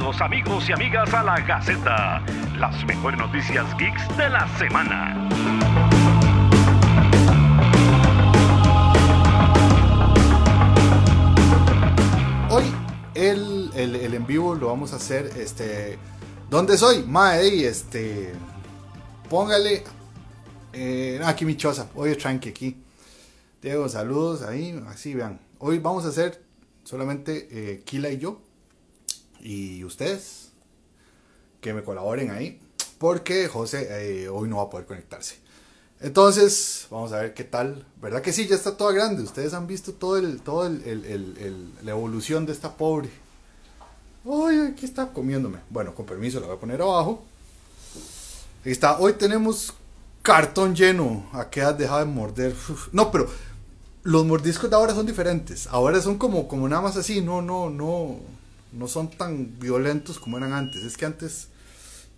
Bienvenidos amigos y amigas a la Gaceta, las mejores noticias geeks de la semana. Hoy el, el, en vivo lo vamos a hacer, este, ¿dónde soy? Mae, este, póngale, eh, aquí mi choza, hoy es tranqui aquí. Diego, saludos ahí, así vean. Hoy vamos a hacer solamente eh, Kila y yo y ustedes que me colaboren ahí, porque José eh, hoy no va a poder conectarse. Entonces, vamos a ver qué tal. ¿Verdad que sí? Ya está toda grande. Ustedes han visto todo el, todo el, la evolución de esta pobre. Uy, aquí está comiéndome. Bueno, con permiso, la voy a poner abajo. Ahí está. Hoy tenemos cartón lleno. ¿A qué has dejado de morder? No, pero los mordiscos de ahora son diferentes. Ahora son como, como nada más así. No, no, no. No son tan violentos como eran antes. Es que antes,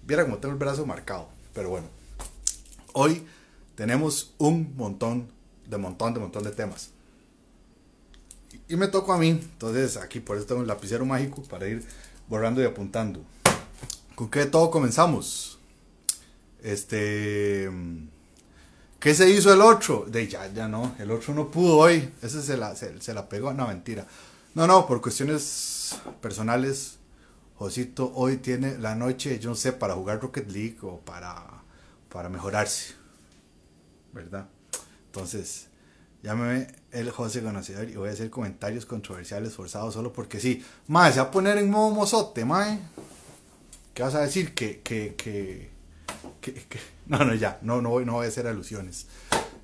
viera como tengo el brazo marcado. Pero bueno. Hoy tenemos un montón de montón de montón de temas. Y me tocó a mí. Entonces aquí por eso tengo un lapicero mágico para ir borrando y apuntando. ¿Con qué todo comenzamos? Este... ¿Qué se hizo el otro? De ya, ya no, el otro no pudo hoy. Ese se la, se, se la pegó. No, mentira. No, no, por cuestiones personales. Josito hoy tiene la noche, yo no sé, para jugar Rocket League o para, para mejorarse. ¿Verdad? Entonces, llámeme el José Conocedor y voy a hacer comentarios controversiales forzados solo porque sí. Mae, se va a poner en modo mozote, mae. ¿Qué vas a decir? Que, que, que, que, No, no, ya, no, no, voy, no voy a hacer alusiones.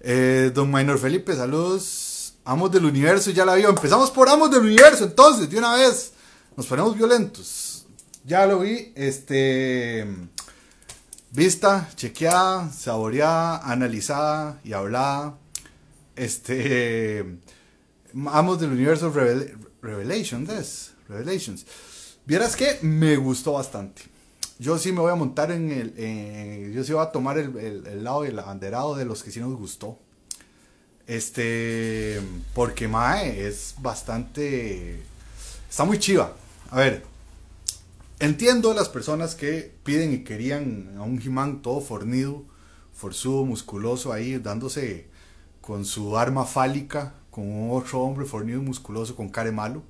Eh, don Minor Felipe, saludos. Amos del universo, ya la vio. Empezamos por Amos del universo, entonces, de una vez. Nos ponemos violentos. Ya lo vi, este. Vista, chequeada, saboreada, analizada y hablada. Este. Amos del universo Revel- Revelations. Revelations. Vieras que me gustó bastante. Yo sí me voy a montar en el. eh, yo sí voy a tomar el, el- el lado del abanderado de los que sí nos gustó. Este. Porque Mae es bastante. Está muy chiva. A ver. Entiendo las personas que piden y querían a un He-Man todo fornido, forzudo, musculoso ahí, dándose con su arma fálica, con otro hombre fornido musculoso con care malo.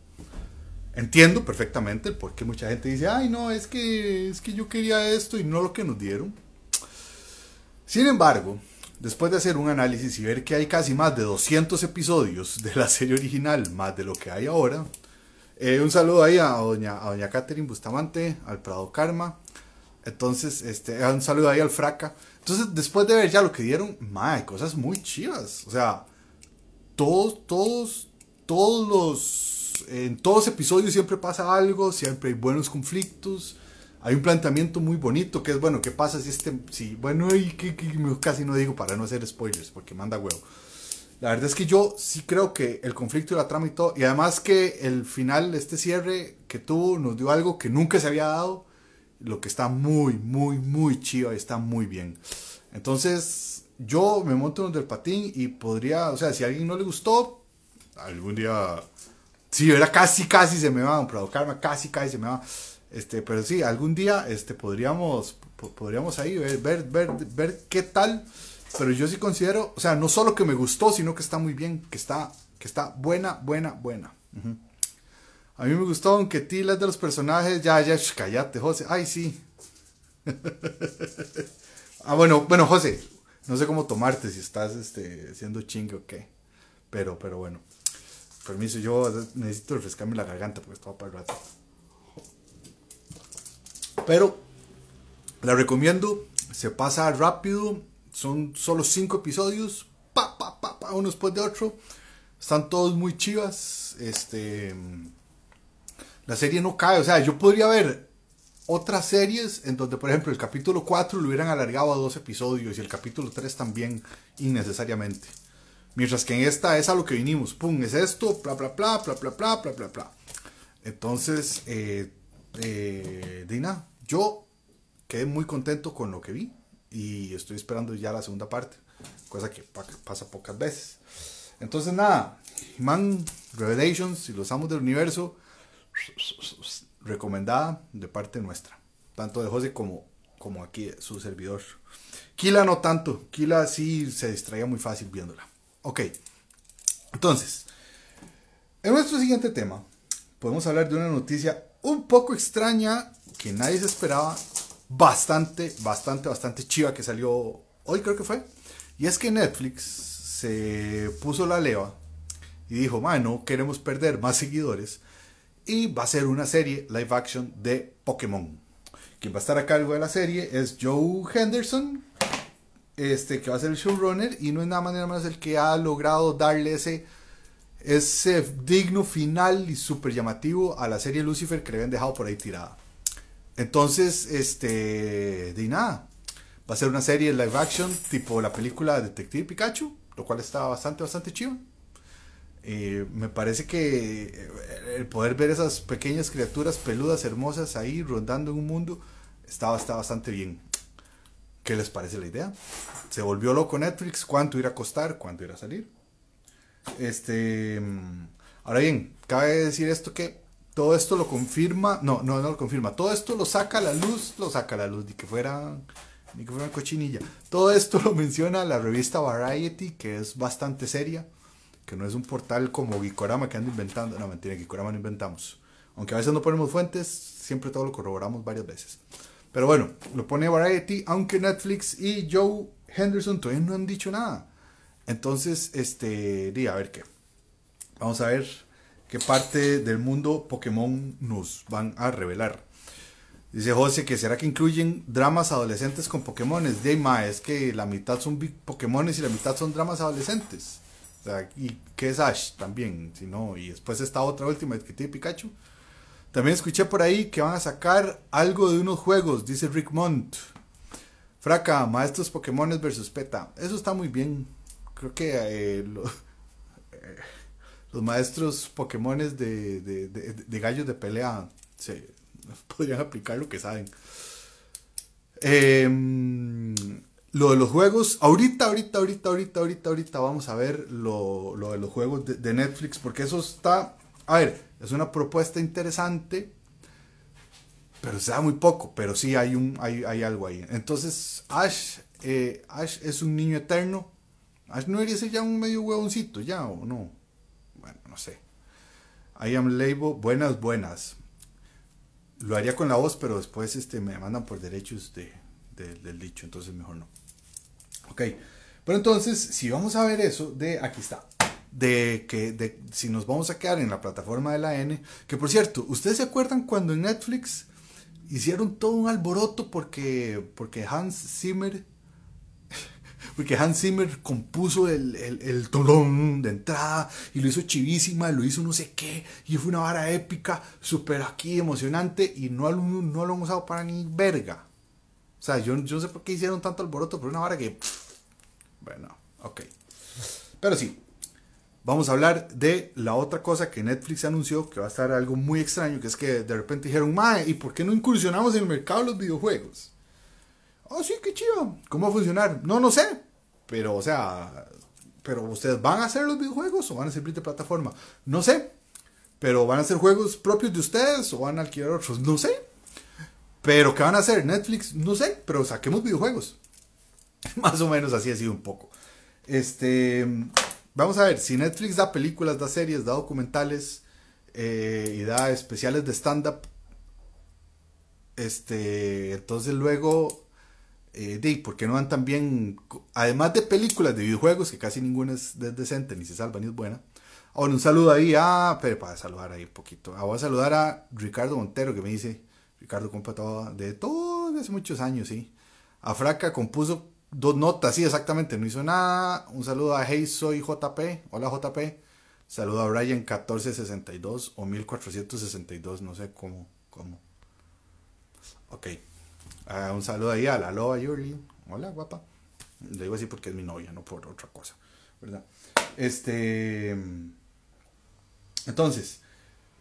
Entiendo perfectamente el por qué mucha gente dice, ay no, es que, es que yo quería esto y no lo que nos dieron. Sin embargo, después de hacer un análisis y ver que hay casi más de 200 episodios de la serie original, más de lo que hay ahora, eh, un saludo ahí a doña, a doña Catherine Bustamante, al Prado Karma, entonces, este, un saludo ahí al Fraca. Entonces, después de ver ya lo que dieron, madre, cosas muy chivas. O sea, todos, todos, todos los, en todos episodios siempre pasa algo, siempre hay buenos conflictos. Hay un planteamiento muy bonito que es, bueno, ¿qué pasa si este, si, bueno, y que, que casi no digo para no hacer spoilers, porque manda huevo. La verdad es que yo sí creo que el conflicto y la trama y todo, y además que el final, este cierre que tuvo, nos dio algo que nunca se había dado, lo que está muy, muy, muy chido y está muy bien. Entonces, yo me monto en el patín y podría, o sea, si a alguien no le gustó, algún día, sí, era casi, casi se me va a provocarme, casi, casi se me va. Este, pero sí, algún día, este, podríamos, po- podríamos ahí ver, ver, ver, ver qué tal. Pero yo sí considero, o sea, no solo que me gustó, sino que está muy bien, que está, que está buena, buena, buena. A mí me gustó, aunque Tila es de los personajes, ya, ya, sh, cállate, José. Ay, sí. ah, bueno, bueno, José, no sé cómo tomarte, si estás este, siendo chingue o qué. Pero, pero bueno. Permiso, yo necesito refrescarme la garganta porque estaba para el rato. Pero la recomiendo, se pasa rápido, son solo cinco episodios, pa, pa, pa, pa, uno después de otro. Están todos muy chivas. Este, la serie no cae, o sea, yo podría ver otras series en donde, por ejemplo, el capítulo 4 lo hubieran alargado a dos episodios y el capítulo 3 también innecesariamente. Mientras que en esta es a lo que vinimos, pum, es esto, bla, bla, bla, bla, bla, bla, bla, bla, bla. Entonces, eh, eh, Dina, yo quedé muy contento con lo que vi y estoy esperando ya la segunda parte, cosa que pa- pasa pocas veces. Entonces, nada, Man Revelations y los amos del universo recomendada de parte nuestra, tanto de José como, como aquí su servidor. Kila no tanto, Kila sí se distraía muy fácil viéndola. Ok, entonces, en nuestro siguiente tema podemos hablar de una noticia un poco extraña que nadie se esperaba, bastante, bastante, bastante chiva que salió hoy creo que fue. Y es que Netflix se puso la leva y dijo, no queremos perder más seguidores. Y va a ser una serie live action de Pokémon. Quien va a estar a cargo de la serie es Joe Henderson, este, que va a ser el showrunner. Y no es nada más nada el que ha logrado darle ese, ese digno final y súper llamativo a la serie Lucifer que le habían dejado por ahí tirada. Entonces, este, de nada, va a ser una serie live action tipo la película Detective Pikachu, lo cual está bastante, bastante chido. Eh, me parece que eh, el poder ver esas pequeñas criaturas peludas, hermosas ahí rondando en un mundo, está, está bastante bien. ¿Qué les parece la idea? Se volvió loco Netflix, cuánto irá a costar, cuánto irá a salir. Este, mm, ahora bien, cabe decir esto que todo esto lo confirma, no, no, no lo confirma, todo esto lo saca a la luz, lo saca a la luz, de que fuera ni que fuera cochinilla. Todo esto lo menciona la revista Variety, que es bastante seria, que no es un portal como Gikorama que anda inventando. No, mentira, Gikorama no inventamos. Aunque a veces no ponemos fuentes, siempre todo lo corroboramos varias veces. Pero bueno, lo pone Variety, aunque Netflix y Joe Henderson todavía no han dicho nada. Entonces, este, di, a ver qué. Vamos a ver qué parte del mundo Pokémon nos van a revelar. Dice José que será que incluyen dramas adolescentes con Pokémones. De es que la mitad son Pokémones y la mitad son dramas adolescentes. O sea, y qué es Ash también, si no, y después esta otra última que tiene Pikachu. También escuché por ahí que van a sacar algo de unos juegos, dice Rick Mont. Fraca, maestros Pokémones versus PETA. Eso está muy bien. Creo que eh, eh, los maestros Pokémones de, de, de gallos de pelea se, podrían aplicar lo que saben. Em, lo de los juegos, ahorita, ahorita, ahorita, ahorita, ahorita, ahorita vamos a ver lo, de los juegos de, Netflix, porque eso está, a ver, es una propuesta interesante, pero se da muy poco, pero sí hay, un, hay, algo ahí. Entonces, Ash, eh, Ash es un niño eterno. Ash no debería ser ya un medio huevoncito, ya o no. Sé. I am Label, buenas, buenas lo haría con la voz, pero después este, me mandan por derechos de, del dicho, entonces mejor no. Ok, pero entonces, si vamos a ver eso, de aquí está, de que si nos vamos a quedar en la plataforma de la N, que por cierto, ¿ustedes se acuerdan cuando en Netflix hicieron todo un alboroto porque, porque Hans Zimmer porque Hans Zimmer compuso el, el, tolón de entrada y lo hizo chivísima, lo hizo no sé qué, y fue una vara épica, súper aquí emocionante, y no, no lo han usado para ni verga. O sea, yo, yo no sé por qué hicieron tanto alboroto, pero una vara que. bueno, ok. Pero sí, vamos a hablar de la otra cosa que Netflix anunció, que va a estar algo muy extraño, que es que de repente dijeron, Mae, ¿y por qué no incursionamos en el mercado de los videojuegos? Oh, sí, qué chido. ¿Cómo va a funcionar? No, no sé. Pero, o sea, pero ustedes van a hacer los videojuegos o van a servir de plataforma. No sé. Pero van a ser juegos propios de ustedes o van a alquilar otros. No sé. Pero ¿qué van a hacer? Netflix, no sé. Pero saquemos videojuegos. Más o menos así ha sido un poco. Este, vamos a ver, si Netflix da películas, da series, da documentales eh, y da especiales de stand-up, este, entonces luego eh, de, ¿por qué no dan también, además de películas de videojuegos, que casi ninguna es decente, ni se salva, ni es buena? Ahora, un saludo ahí a, pero para saludar ahí un poquito, ah, voy a saludar a Ricardo Montero, que me dice, Ricardo compa todo, de todo, hace muchos años, sí. A Fraca compuso dos notas, sí, exactamente, no hizo nada. Un saludo a Hey Soy JP, hola JP. Saludo a Brian 1462 o 1462, no sé cómo, cómo. Ok. Ah, un saludo ahí a la Loba Yurli. Hola, guapa. Le digo así porque es mi novia, no por otra cosa. ¿Verdad? Este. Entonces,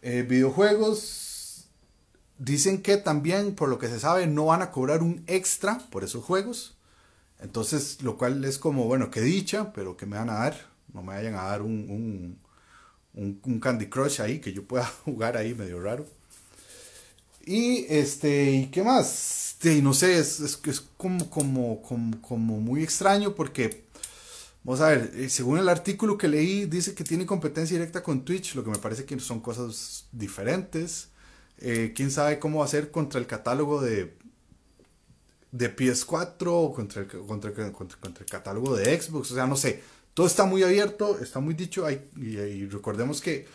eh, videojuegos. Dicen que también, por lo que se sabe, no van a cobrar un extra por esos juegos. Entonces, lo cual es como, bueno, que dicha, pero que me van a dar. No me vayan a dar un, un, un Candy Crush ahí, que yo pueda jugar ahí medio raro. Y este, ¿y qué más? Sí, no sé, es, es, es como, como, como, como muy extraño porque, vamos a ver, eh, según el artículo que leí, dice que tiene competencia directa con Twitch, lo que me parece que son cosas diferentes. Eh, quién sabe cómo va a ser contra el catálogo de, de PS4 o contra el, contra, contra, contra el catálogo de Xbox, o sea, no sé. Todo está muy abierto, está muy dicho, hay, y, y recordemos que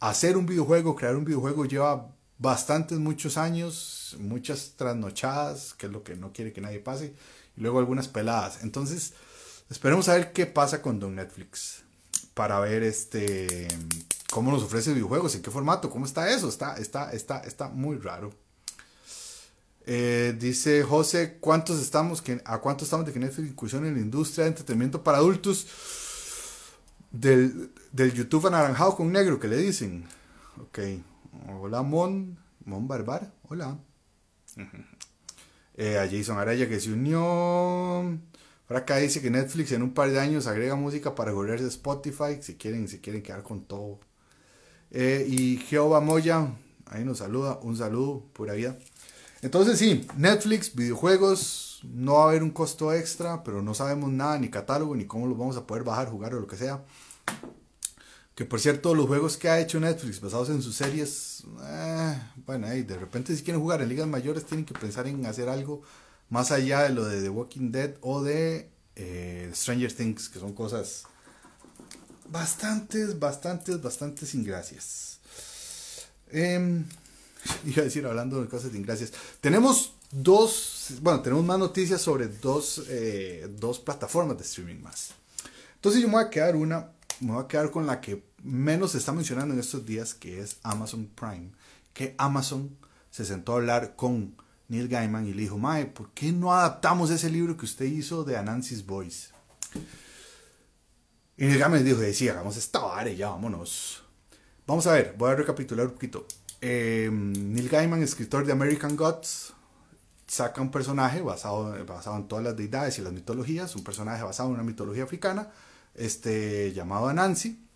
hacer un videojuego, crear un videojuego lleva bastantes, muchos años, muchas trasnochadas, que es lo que no quiere que nadie pase, y luego algunas peladas. Entonces, esperemos a ver qué pasa con Don Netflix para ver este cómo nos ofrece videojuegos, en qué formato, cómo está eso, está, está, está, está muy raro. Eh, dice José, ¿cuántos estamos que, ¿a cuántos estamos de que Netflix incursión en la industria de entretenimiento para adultos? Del, del YouTube anaranjado con negro que le dicen. Ok. Hola Mon, Mon Barbar, hola. Eh, a Jason Araya que se unió. Por acá dice que Netflix en un par de años agrega música para correr de Spotify, si quieren, si quieren quedar con todo. Eh, y Jehová Moya, ahí nos saluda, un saludo, pura vida. Entonces sí, Netflix, videojuegos, no va a haber un costo extra, pero no sabemos nada, ni catálogo, ni cómo los vamos a poder bajar, jugar o lo que sea. Que por cierto, los juegos que ha hecho Netflix basados en sus series, eh, bueno, hey, de repente si quieren jugar en ligas mayores tienen que pensar en hacer algo más allá de lo de The Walking Dead o de eh, Stranger Things, que son cosas bastantes, bastantes, bastantes ingracias. Eh, iba a decir, hablando de cosas de ingracias, tenemos dos, bueno, tenemos más noticias sobre dos, eh, dos plataformas de streaming más. Entonces yo me voy a quedar una, me voy a quedar con la que menos se está mencionando en estos días, que es Amazon Prime. Que Amazon se sentó a hablar con Neil Gaiman y le dijo, Mae, ¿por qué no adaptamos ese libro que usted hizo de Anansis Boys? Y Neil Gaiman dijo, sí, hagamos esta vara ya, vámonos. Vamos a ver, voy a recapitular un poquito. Eh, Neil Gaiman, escritor de American Gods, saca un personaje basado, basado en todas las deidades y las mitologías, un personaje basado en una mitología africana, este, llamado Anansi,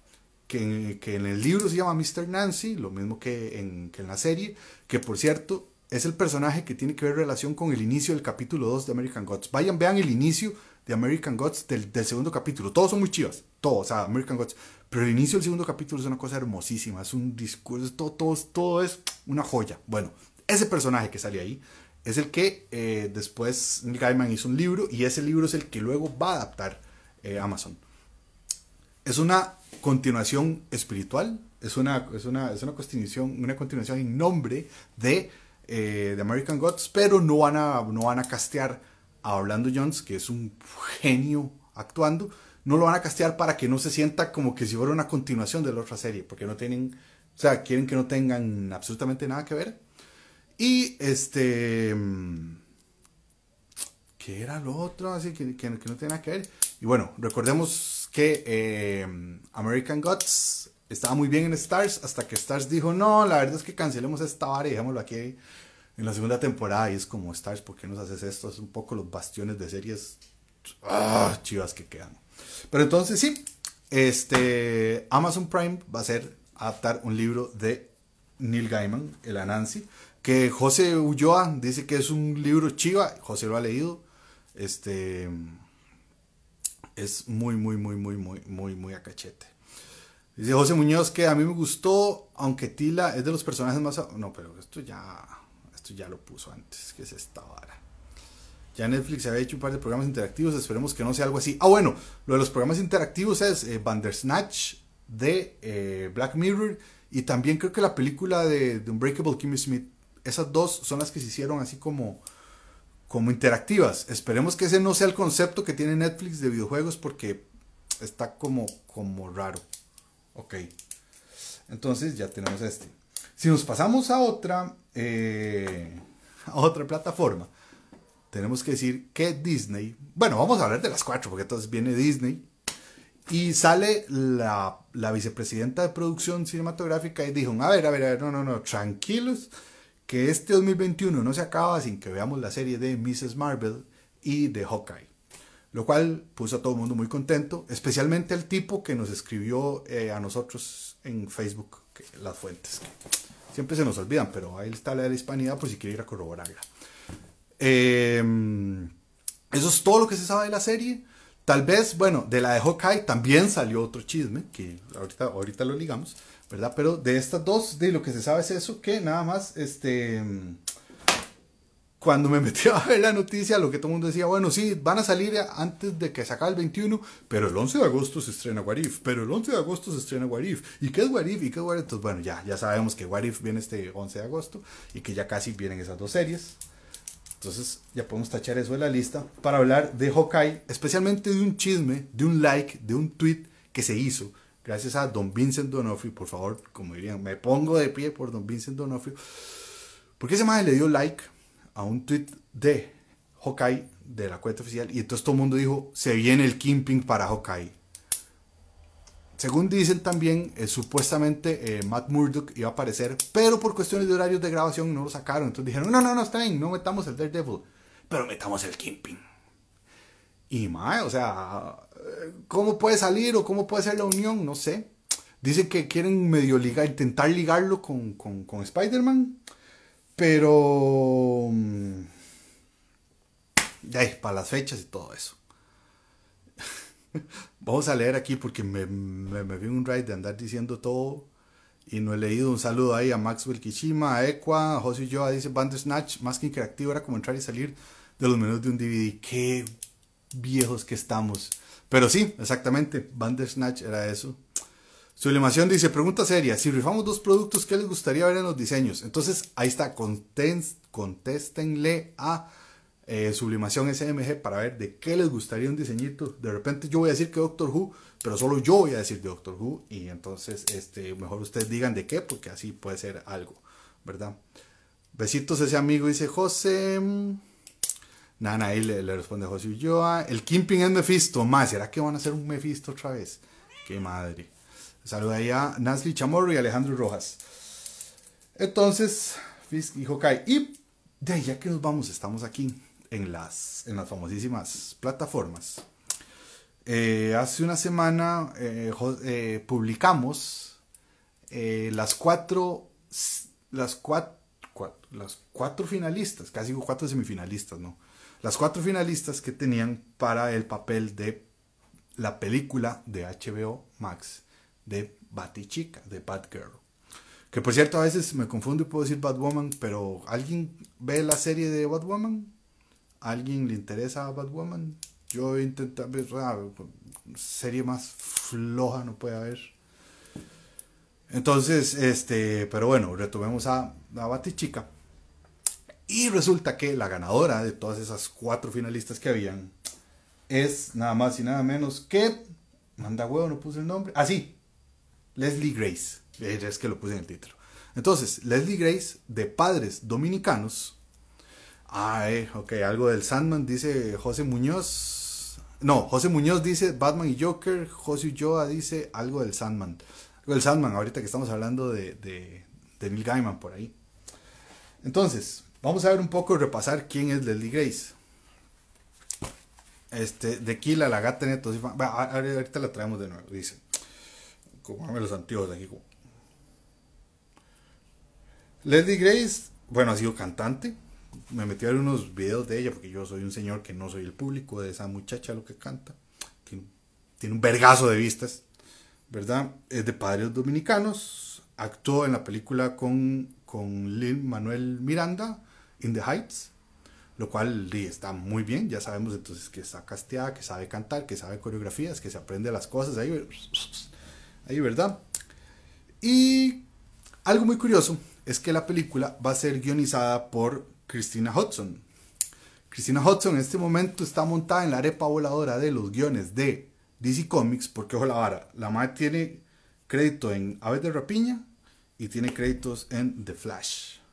que, en el libro se llama Mr. Nancy, lo mismo que en, la serie, que por cierto es el personaje que tiene que ver relación con el inicio del capítulo 2 de American Gods. Vayan, vean el inicio de American Gods del, del segundo capítulo. Todos son muy chivas, todos, o sea, American Gods. Pero el inicio del segundo capítulo es una cosa hermosísima, es un discurso, todo, todo, todo es una joya. Bueno, ese personaje que sale ahí es el que eh, después Neil Gaiman hizo un libro y ese libro es el que luego va a adaptar eh, Amazon. Es una continuación espiritual, es una, es una, es una, continuación, una continuación en nombre de, eh, de American Gods, pero no van, a, no van a castear a Orlando Jones, que es un genio actuando, no lo van a castear para que no se sienta como que si fuera una continuación de la otra serie, porque no tienen, o sea, quieren que no tengan absolutamente nada que ver. Y este, ¿qué era lo otro? Así que, que, que no tiene nada que ver. Y bueno, recordemos que eh, American Gods estaba muy bien en Stars hasta que Stars dijo, no, la verdad es que cancelemos esta vara y dejémoslo aquí en la segunda temporada. Y es como, Stars, ¿por qué nos haces esto? Es un poco los bastiones de series ah, chivas que quedan. Pero entonces sí, este, Amazon Prime va a ser adaptar un libro de Neil Gaiman, el Anansi, que José Ulloa dice que es un libro chiva, José lo ha leído, este es muy, muy, muy, muy, muy, muy, muy a cachete. Dice José Muñoz que a mí me gustó, aunque Tila es de los personajes más... No, pero esto ya, esto ya lo puso antes, que es esta vara. Ya Netflix había hecho un par de programas interactivos, esperemos que no sea algo así. Ah, bueno, lo de los programas interactivos es eh, Bandersnatch de eh, Black Mirror y también creo que la película de, de Unbreakable Kimmy Smith. Esas dos son las que se hicieron así como como interactivas. Esperemos que ese no sea el concepto que tiene Netflix de videojuegos porque está como, como raro. Ok. Entonces ya tenemos este. Si nos pasamos a otra, eh, a otra plataforma, tenemos que decir que Disney, bueno, vamos a hablar de las cuatro porque entonces viene Disney y sale la, la vicepresidenta de producción cinematográfica y dijo, a ver, a ver, a ver, no, no, no, tranquilos que este 2021 no se acaba sin que veamos la serie de Mrs. Marvel y de Hawkeye. Lo cual puso a todo el mundo muy contento, especialmente el tipo que nos escribió eh, a nosotros en Facebook, que, las fuentes. siempre se nos olvidan, pero ahí está la de la hispanidad por si quiere ir a corroborarla. Em, eso es todo lo que se sabe de la serie. Tal vez, bueno, de la de Hawkeye también salió otro chisme, que ahorita, ahorita lo ligamos, ¿verdad? Pero de estas dos, de lo que se sabe es eso, que nada más, este, cuando me metí a ver la noticia, lo que todo el mundo decía, bueno, sí, van a salir antes de que se acabe el 21, pero el 11 de agosto se estrena Warif, pero el 11 de agosto se estrena Warif. ¿Y qué es Warif? ¿Y qué es Warif? Entonces, bueno, ya, ya sabemos que Warif viene este 11 de agosto y que ya casi vienen esas dos series. Entonces ya podemos tachar eso de la lista para hablar de Hawkeye, especialmente de un chisme, de un like, de un tweet que se hizo gracias a Don Vincent Donofrio. Por favor, como dirían, me pongo de pie por Don Vincent Donofrio. Porque ese madre le dio like a un tweet de Hawkeye de la cuenta oficial y entonces todo el mundo dijo, se viene el Kimping para Hawkeye. Según dicen también, eh, supuestamente eh, Matt Murdock iba a aparecer, pero por cuestiones de horarios de grabación no lo sacaron. Entonces dijeron, no, no, no, está bien, no metamos el Daredevil, pero metamos el Kimping. Y mae, o sea, ¿cómo puede salir o cómo puede ser la unión? No sé. Dicen que quieren medio ligar, intentar ligarlo con, con, con Spider-Man, pero... Ya, mm, para las fechas y todo eso. Vamos a leer aquí porque me, me, vi un ride de andar diciendo todo y no he leído. Un saludo ahí a Maxwell Kishima, a Equa, a José Joa, dice Bandersnatch, más que interactivo era como entrar y salir de los menús de un DVD. Qué viejos que estamos. Pero sí, exactamente, Bandersnatch era eso. Sublimación dice, pregunta seria, si rifamos dos productos, ¿qué les gustaría ver en los diseños? Entonces, ahí está, contéstenle a eh, sublimación SMG para ver de qué les gustaría un diseñito. De repente yo voy a decir que Doctor Who, pero solo yo voy a decir de Doctor Who y entonces este, mejor ustedes digan de qué, porque así puede ser algo, ¿verdad? Besitos ese amigo, dice José. Nana, ahí le, responde José Ulloa. El Kimping es Mephisto. Más, ¿será que van a hacer un Mephisto otra vez? Qué madre. Saluda ahí a Nancy Chamorro y Alejandro Rojas. Entonces, Fisk y Hokai. Y de ya que nos vamos, estamos aquí en las, en las famosísimas plataformas. Eh, hace una semana eh, eh, publicamos las cuatro las cuatro, las cuatro finalistas, casi cuatro semifinalistas, ¿no? Las cuatro finalistas que tenían para el papel de la película de HBO Max de Batichica, de Batgirl. Que por cierto, a veces me confundo y puedo decir Batwoman, pero ¿alguien ve la serie de Batwoman? alguien le interesa a Batwoman, yo intenté ver serie más floja no puede haber. Entonces, este, pero bueno, retomemos a, a Batichica. Y resulta que la ganadora de todas esas cuatro finalistas que habían es nada más y nada menos que. Manda huevo, no puse el nombre. Ah, sí. Leslie Grace. Es que lo puse en el título. Entonces, Leslie Grace, de padres dominicanos, Ah, eh, ok, algo del Sandman, dice José Muñoz. No, José Muñoz dice Batman y Joker. José Ulloa dice algo del Sandman. Algo del Sandman, ahorita que estamos hablando de, de, Neil Gaiman por ahí. Entonces, vamos a ver un poco, repasar quién es Leslie Grace. Este, de Kila, la gata. Ahorita la traemos de nuevo, dice. Como los antiguos aquí. Leslie Grace, bueno, ha sido cantante, me metí a ver unos videos de ella, porque yo soy un señor que no soy el público de esa muchacha lo que canta, que tiene un vergazo de vistas, ¿verdad? Es de padres dominicanos, actuó en la película con, con Manuel Miranda, In the Heights, lo cual está muy bien, ya sabemos entonces que está casteada, que sabe cantar, que sabe coreografías, que se aprende las cosas, ahí, ahí ¿verdad? Y algo muy curioso es que la película va a ser guionizada por Christina Hudson. Christina Hudson en este momento está montada en la arepa voladora de los guiones de DC Comics, porque ojo la vara, la madre tiene crédito en Aves de Rapiña y tiene créditos en The Flash.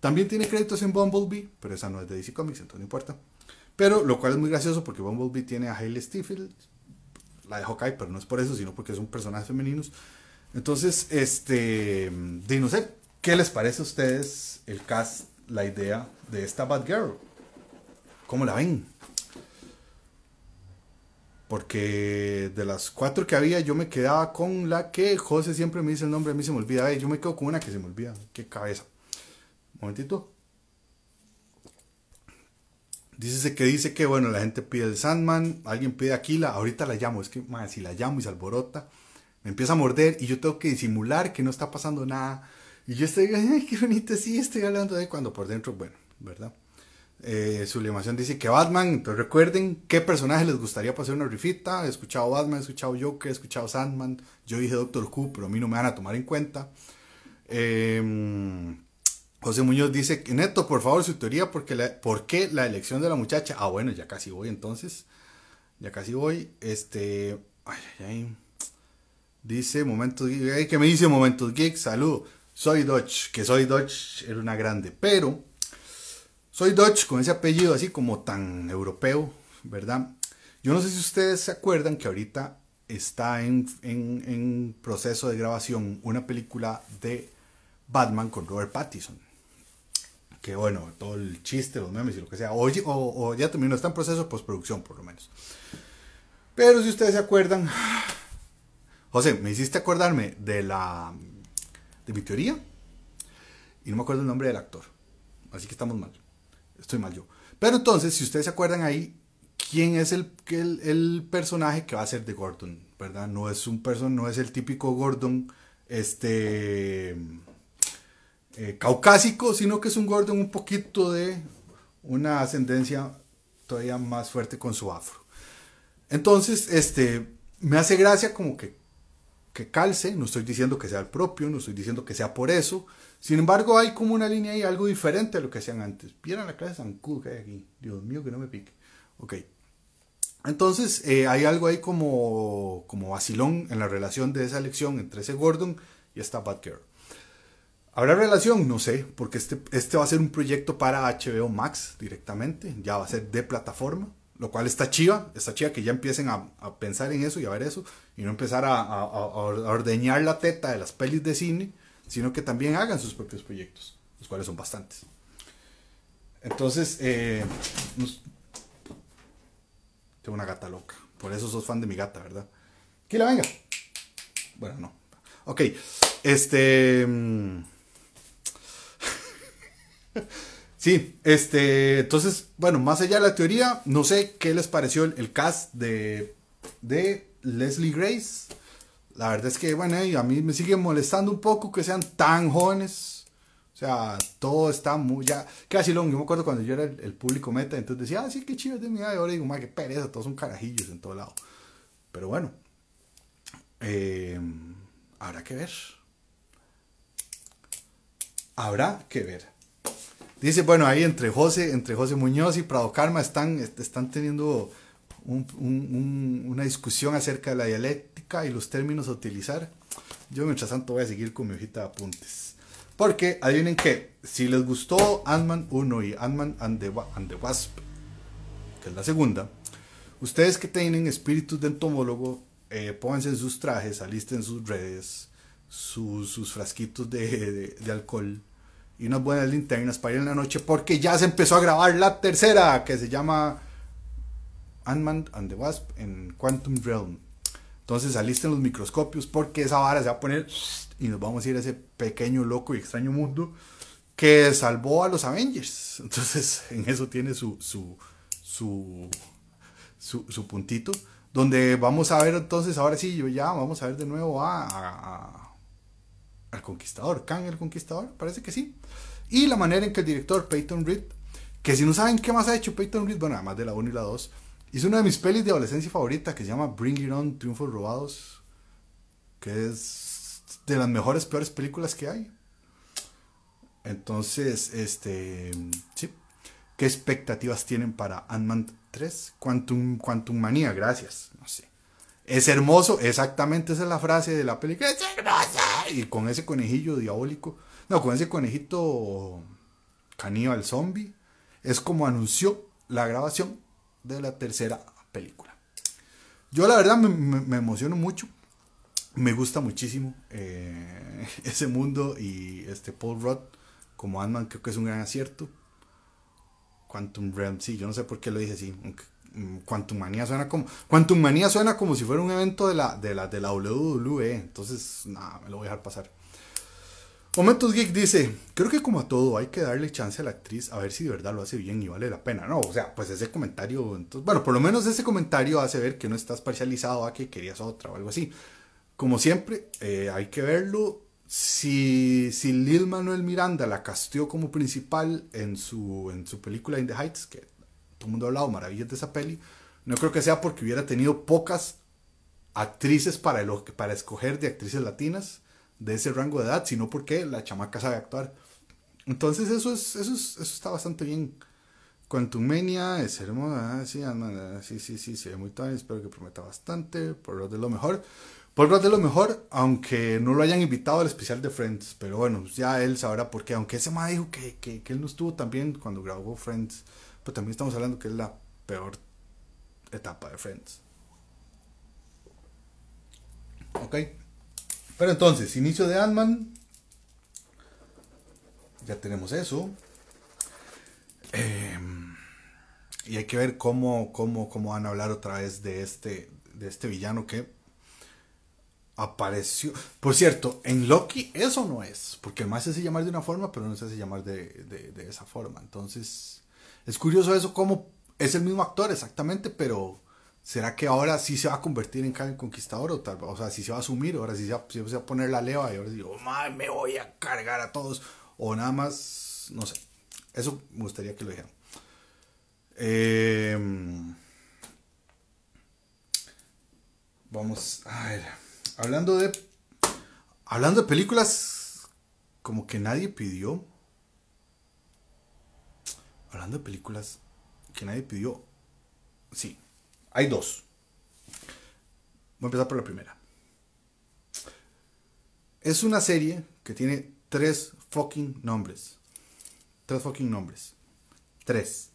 También tiene créditos en Bumblebee, pero esa no es de DC Comics, entonces no importa. Pero lo cual es muy gracioso porque Bumblebee tiene a Hailey Steinfeld, la de Hawkeye, pero no es por eso, sino porque son personajes femeninos. Entonces, este, de no sé, ¿qué les parece a ustedes el cast la idea de esta Bad Girl. ¿Cómo la ven? Porque de las cuatro que había, yo me quedaba con la que José siempre me dice el nombre, a mí se me olvida. yo me quedo con una que se me olvida. Qué cabeza. Momentito. Dice que dice que, bueno, la gente pide el Sandman, alguien pide Aquila, ahorita la llamo, es que, si la llamo y se alborota, me empieza a morder y yo tengo que disimular que no está pasando nada. Y yo estoy, ay, qué bonito, sí, estoy hablando de cuando por dentro, bueno, ¿verdad? Eh, su animación dice que Batman, entonces recuerden qué personaje les gustaría pasar una rifita. He escuchado Batman, he escuchado Joker, he escuchado Sandman. Yo dije Doctor Who, pero a mí no me van a tomar en cuenta. Eh, José Muñoz dice, Neto, por favor, su teoría, porque la, ¿por qué la elección de la muchacha? Ah, bueno, ya casi voy entonces. Ya casi voy. Este. Ay, ay, ay. Dice, momentos geek. ¿Qué me dice Momentos Geek? Salud. Soy Dodge. Que soy Dodge era una grande. Pero. Soy Dodge con ese apellido así como tan europeo, ¿verdad? Yo no sé si ustedes se acuerdan que ahorita está en, en, proceso de grabación una película de Batman con Robert Pattinson que bueno, todo el chiste, los memes y lo que sea, o, o, ya terminó, está en proceso de postproducción por lo menos. Pero si ustedes se acuerdan, José, me hiciste acordarme de la de mi teoría y no me acuerdo el nombre del actor, así que estamos mal, estoy mal yo. Pero entonces, si ustedes se acuerdan ahí, ¿quién es el, el, el personaje que va a ser de Gordon? ¿Verdad? No es un person, no es el típico Gordon, este eh, caucásico, sino que es un Gordon un poquito de una ascendencia todavía más fuerte con su afro. Entonces, este, me hace gracia como que, que calce, no estoy diciendo que sea el propio, no estoy diciendo que sea por eso, sin embargo hay como una línea ahí, algo diferente a lo que hacían antes. Vieron la clase de Zancudo que hay aquí, Dios mío que no me pique. Ok. Entonces, eh, hay algo ahí como, como vacilón en la relación de esa elección entre ese Gordon y esta Batgirl. ¿Habrá relación? No sé, porque este, este va a ser un proyecto para HBO Max directamente, ya va a ser de plataforma, lo cual está chiva, está chiva que ya empiecen a, pensar en eso y a ver eso, y no empezar a, ordeñar la teta de las pelis de cine, sino que también hagan sus propios proyectos, los cuales son bastantes. Entonces, eh, tengo una gata loca, por eso sos fan de mi gata, ¿verdad? Que la venga. Bueno, no. Ok, este... Sí, este, entonces, bueno, más allá de la teoría, no sé qué les pareció el, cast de, de Leslie Grace. La verdad es que, bueno, a mí me sigue molestando un poco que sean tan jóvenes. O sea, todo está muy ya. Casi lo Yo me acuerdo cuando yo era el, público meta, entonces decía, ah, sí, qué chido es de mi edad. Y ahora digo, madre, qué pereza, todos son carajillos en todo lado. Pero bueno, eh, habrá que ver. Habrá que ver. Dice, bueno, ahí entre José, entre José Muñoz y Prado Karma están, están teniendo una discusión acerca de la dialéctica y los términos a utilizar. Yo mientras tanto voy a seguir con mi hojita de apuntes. Porque adivinen que, si les gustó Ant-Man 1 y Ant-Man and, the, Wasp, que es la segunda, ustedes que tienen espíritus de entomólogo, eh, pónganse sus trajes, alisten sus redes, sus, sus frasquitos de, de alcohol y unas buenas linternas para ir en la noche porque ya se empezó a grabar la tercera que se llama Ant-Man and the Wasp en Quantum Realm. Entonces alisten los microscopios porque esa vara se va a poner y nos vamos a ir a ese pequeño, loco y extraño mundo que salvó a los Avengers. Entonces en eso tiene su, su, su, su, puntito. Donde vamos a ver entonces, ahora sí, yo ya vamos a ver de nuevo a al Conquistador. Kang el Conquistador, parece que sí. Y la manera en que el director Peyton Reed, que si no saben qué más ha hecho Peyton Reed, bueno, además de la 1 y la 2, hizo una de mis pelis de adolescencia favorita que se llama Bring It On, Triunfos Robados, que es de las mejores, peores películas que hay. Entonces, este, sí. ¿Qué expectativas tienen para Ant-Man 3? Quantum, Quantum Manía, gracias. No sé. Es hermoso, exactamente esa es la frase de la película. Es hermosa. Y con ese conejillo diabólico, no, con ese conejito caníbal zombie, es como anunció la grabación de la tercera película. Yo la verdad me, emociono mucho, me gusta muchísimo eh, ese mundo y este Paul Rudd como Ant-Man creo que es un gran acierto. Quantum Realm, sí, yo no sé por qué lo dije así, mm, Quantum Manía suena como. Quantum Manía suena como si fuera un evento de la, de la, de la WWE. Entonces, nada, me lo voy a dejar pasar. Momentos Geek dice, creo que como a todo hay que darle chance a la actriz a ver si de verdad lo hace bien y vale la pena. No, o sea, pues ese comentario, entonces, bueno, por lo menos ese comentario hace ver que no estás parcializado a que querías otra o algo así. Como siempre, eh, hay que verlo. Si, si Lil Manuel Miranda la casteó como principal en su, en su película In the Heights, que todo el mundo ha hablado maravillas de esa peli, no creo que sea porque hubiera tenido pocas actrices para, el, para escoger de actrices latinas de ese rango de edad, sino porque la chamaca sabe actuar. Entonces eso es, eso eso está bastante bien. Quantum Mania es hermosa, ah, sí, ah, sí, sí, sí, se ve muy bien, espero que prometa bastante, por lo de lo mejor. Por lo de lo mejor, aunque no lo hayan invitado al especial de Friends, pero bueno, ya él sabrá por qué, aunque ese ma dijo que, que, que él no estuvo también cuando grabó Friends, pero también estamos hablando que es la peor etapa de Friends. Ok. Pero entonces, inicio de Ant-Man. Ya tenemos eso. Em, y hay que ver cómo, cómo, cómo van a hablar otra vez de este, de este villano que apareció. Por cierto, en Loki eso no es, porque el más se hace llamar de una forma, pero no se hace llamar de, de, esa forma. Entonces, es curioso eso, cómo es el mismo actor exactamente, pero ¿será que ahora sí se va a convertir en Kang Conquistador? O, tal, o sea, si se va a asumir, ahora sí se va, se a poner la leva y ahora digo, oh, me voy a cargar a todos. O nada más, no sé. Eso me gustaría que lo dijeran. Em, vamos a ver. Hablando de. Hablando de películas. Como que nadie pidió. Hablando de películas que nadie pidió. Sí. Hay dos. Voy a empezar por la primera. Es una serie que tiene tres fucking nombres. Tres fucking nombres. Tres.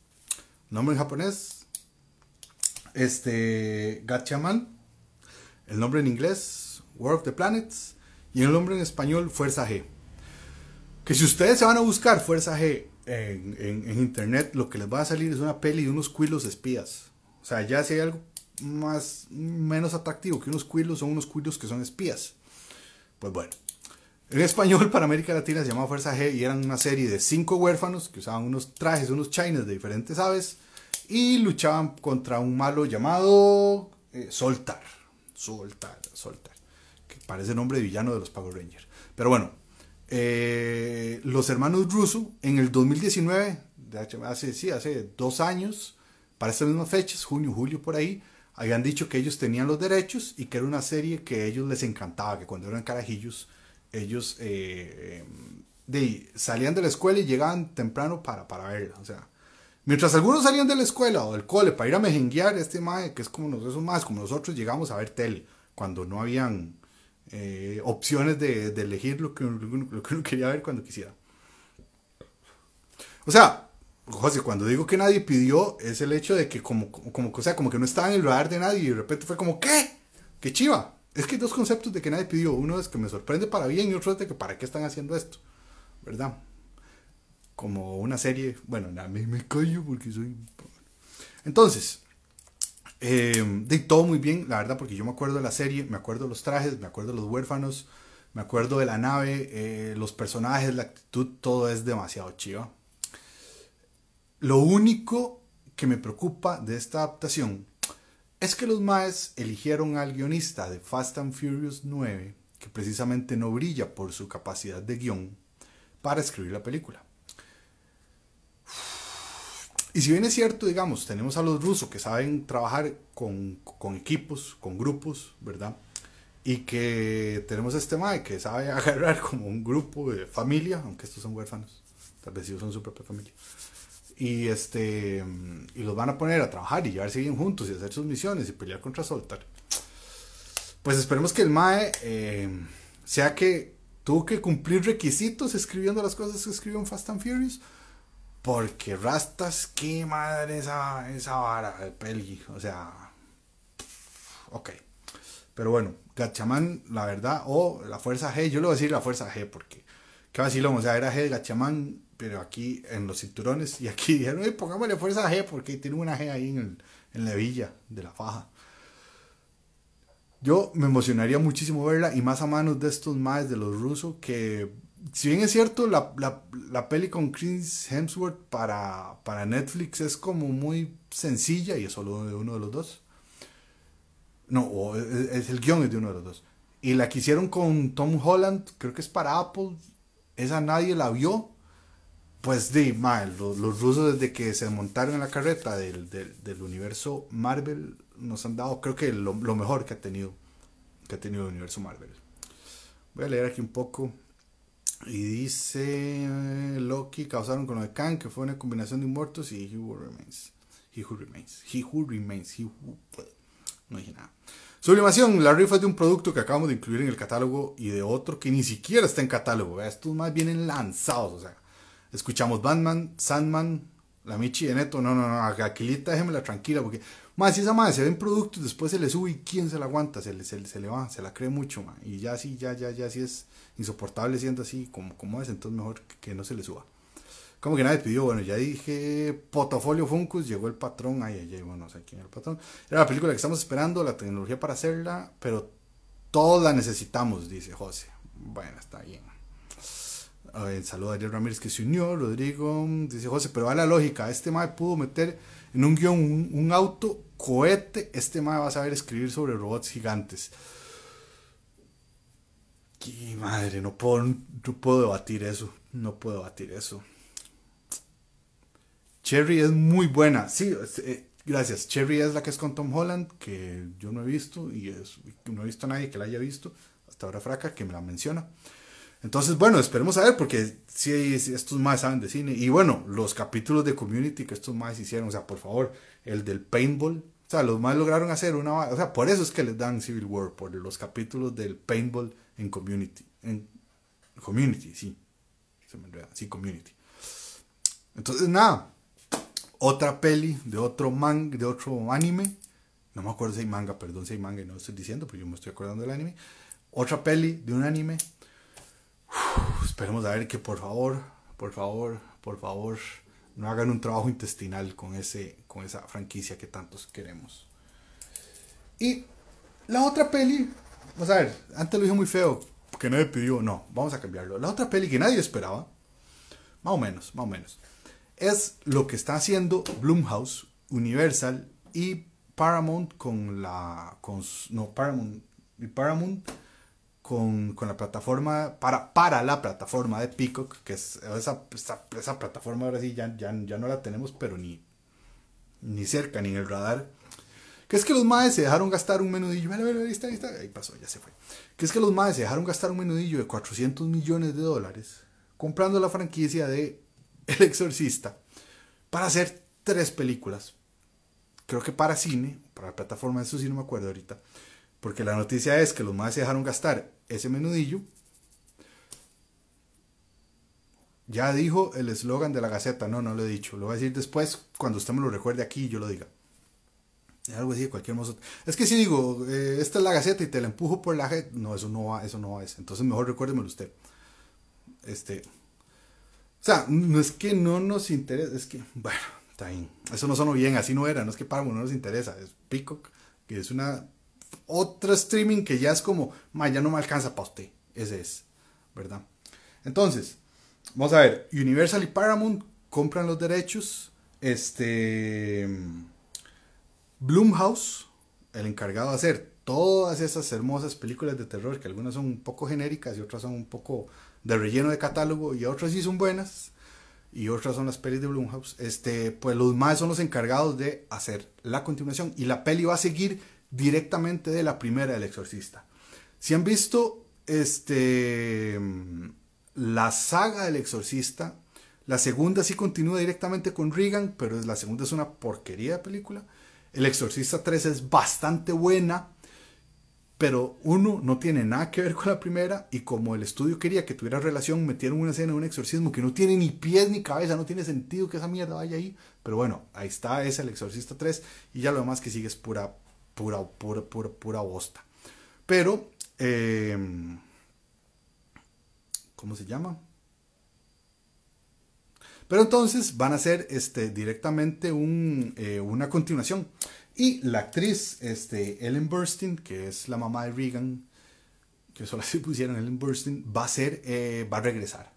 Nombre en japonés. Este. Gatchaman. El nombre en inglés. War of the Planets. Y el nombre en español. Fuerza G. Que si ustedes se van a buscar Fuerza G en, en internet, lo que les va a salir es una peli de unos cuilos espías. O sea, ya si hay algo más menos atractivo que unos cuilos, son unos cuilos que son espías. Pues bueno. En español para América Latina se llamaba Fuerza G y eran una serie de cinco huérfanos que usaban unos trajes, unos chines de diferentes aves y luchaban contra un malo llamado eh, Soltar. Soltar, Soltar. Que parece nombre de villano de los Power Rangers. Pero bueno, eh, los hermanos Russo en el 2019, hace, dos años, para estas mismas fechas, junio, julio, por ahí, habían dicho que ellos tenían los derechos y que era una serie que a ellos les encantaba, que cuando eran carajillos, ellos eh, de, salían de la escuela y llegaban temprano para, para verla. O sea, mientras algunos salían de la escuela o del cole para ir a mejenguear, este mae, que es como nosotros, más como nosotros, llegamos a ver tele, cuando no habían eh, opciones de, elegir lo que, lo que uno quería ver cuando quisiera. O sea, José, cuando digo que nadie pidió, es el hecho de que como, como, o sea, como que no estaba en el radar de nadie y de repente fue como, ¿qué? ¡Qué chiva! Es que hay dos conceptos de que nadie pidió. Uno es que me sorprende para bien y otro es de que para qué están haciendo esto. ¿Verdad? Como una serie, bueno, nada, me, me callo porque soy... Entonces, eh, de todo muy bien, la verdad, porque yo me acuerdo de la serie, me acuerdo de los trajes, me acuerdo de los huérfanos, me acuerdo de la nave, eh, los personajes, la actitud, todo es demasiado chiva. Lo único que me preocupa de esta adaptación es que los maes eligieron al guionista de Fast and Furious 9, que precisamente no brilla por su capacidad de guion, para escribir la película. Y si bien es cierto, digamos, tenemos a los rusos que saben trabajar con, equipos, con grupos, ¿verdad? Y que tenemos a este mae que sabe agarrar como un grupo de familia, aunque estos son huérfanos, tal vez ellos son su propia familia y este y los van a poner a trabajar y llevarse bien juntos y hacer sus misiones y pelear contra Soltar. Pues esperemos que el Mae eh, sea que tuvo que cumplir requisitos escribiendo las cosas que escribió en Fast and Furious. Porque rastas, qué madre esa, esa vara de peli. O sea, ok. Pero bueno, Gatchaman, la verdad, o la Fuerza G, yo le voy a decir la Fuerza G porque, qué vacilón, o sea, era G de Gatchaman pero aquí en los cinturones y aquí dijeron, pongámosle fuerza G porque tiene una G ahí en, en la villa de la faja. Yo me emocionaría muchísimo verla y más a manos de estos más de los rusos que si bien es cierto la, la, peli con Chris Hemsworth para, para Netflix es como muy sencilla y es solo de uno de los dos. No, es, el guion es de uno de los dos. Y la que hicieron con Tom Holland, creo que es para Apple, esa nadie la vio. Pues de mal, los, rusos desde que se montaron en la carreta del, del, universo Marvel nos han dado, creo que lo, lo, mejor que ha tenido, que ha tenido el universo Marvel. Voy a leer aquí un poco. Y dice Loki causaron con lo de Kang, que fue una combinación de muertos y He Who Remains. He Who Remains. He Who Remains. He who... No dije nada. Sublimación, la rifa es de un producto que acabamos de incluir en el catálogo y de otro que ni siquiera está en catálogo. Estos más vienen lanzados, o sea. Escuchamos Batman, Sandman, la Michi de Neto. No, no, no, Aquilita, déjemela tranquila porque, más si esa madre se ven productos, después se le sube y quién se la aguanta, se le, se, le va, se la cree mucho. Y ya sí, ya, ya, ya sí es insoportable siendo así como, como es, entonces mejor que no se le suba. Como que nadie pidió, bueno, ya dije Portafolio Funkus, llegó el patrón, ay, ay, ay, bueno, no sé quién era el patrón. Era la película que estamos esperando, la tecnología para hacerla, pero todos la necesitamos, dice José. Bueno, está bien. A ver, saludo a Ariel Ramírez que se unió, Rodrigo, dice José, pero va la lógica, este mae pudo meter en un guion un, auto cohete, este mae va a saber escribir sobre robots gigantes. Qué madre, no puedo, no puedo debatir eso, no puedo debatir eso. Cherry es muy buena. Sí, eh, gracias. Cherry es la que es con Tom Holland, que yo no he visto y no he visto a nadie que la haya visto. Hasta ahora Fraca, que me la menciona. Entonces, bueno, esperemos a ver, porque sí, estos más saben de cine. Y bueno, los capítulos de Community que estos más hicieron, o sea, por favor, el del paintball. O sea, los más lograron hacer una... O sea, por eso es que les dan Civil War, por los capítulos del paintball en Community. En Community, sí. Se me enreda. Sí, Community. Entonces, nada, otra peli de otro man, de otro anime. No me acuerdo si hay manga, perdón si hay manga, no estoy diciendo, pero yo me estoy acordando del anime. Otra peli de un anime. Esperemos a ver que por favor, por favor, por favor, no hagan un trabajo intestinal con, ese, con esa franquicia que tantos queremos. Y la otra peli, vamos a ver, antes lo dije muy feo, que nadie pidió, no, vamos a cambiarlo. La otra peli que nadie esperaba, más o menos, más o menos es lo que está haciendo Blumhouse, Universal y Paramount con la. Con, no, Paramount. Y Paramount con, con, la plataforma. Para, para la plataforma de Peacock, que es esa, esa, plataforma ahora sí ya, ya, ya, no la tenemos, pero ni, ni cerca, ni en el radar. Que es que los maes se dejaron gastar un menudillo. Ahí está, ahí está. Ahí pasó, ya se fue. Que es que los maes se dejaron gastar un menudillo de 400 millones de dólares comprando la franquicia de el Exorcista para hacer tres películas. Creo que para cine, para la plataforma, eso sí no me acuerdo ahorita. Porque la noticia es que los más se dejaron gastar ese menudillo. Ya dijo el eslogan de la Gaceta. No, no lo he dicho. Lo voy a decir después, cuando usted me lo recuerde aquí y yo lo diga. Algo así cualquier modo. Es que si digo, eh, esta es la Gaceta y te la empujo por la. No, eso no va, eso no va. Entonces mejor recuérdemelo usted. Este, o sea, no es que no nos interesa, es que, bueno, está bien. Eso no sonó bien, así no era, no es que Paramount no nos interesa, es Peacock, que es una otra streaming que ya es como, ma, ya no me alcanza para usted. Ese es, ¿verdad? Entonces, vamos a ver, Universal y Paramount compran los derechos. Este. Bloomhouse, el encargado de hacer todas esas hermosas películas de terror, que algunas son un poco genéricas y otras son un poco de relleno de catálogo y otras sí son buenas y otras son las pelis de Blumhouse, este, pues los más son los encargados de hacer la continuación y la peli va a seguir directamente de la primera del Exorcista. Si han visto este la saga del Exorcista, la segunda sí continúa directamente con Regan, pero la segunda es una porquería de película. El Exorcista 3 es bastante buena, pero uno no tiene nada que ver con la primera y como el estudio quería que tuviera relación, metieron una escena de un exorcismo que no tiene ni pies ni cabeza, no tiene sentido que esa mierda vaya ahí, pero bueno, ahí está, es el Exorcista 3 y ya lo demás que sigue es pura, pura, pura, pura, bosta. Pero, eh, ¿cómo se llama? Pero entonces van a hacer este, directamente un, eh, una continuación. Y la actriz este, Ellen Burstyn, que es la mamá de Regan, que solo se pusieron Ellen Burstyn, va a ser, eh, va a regresar.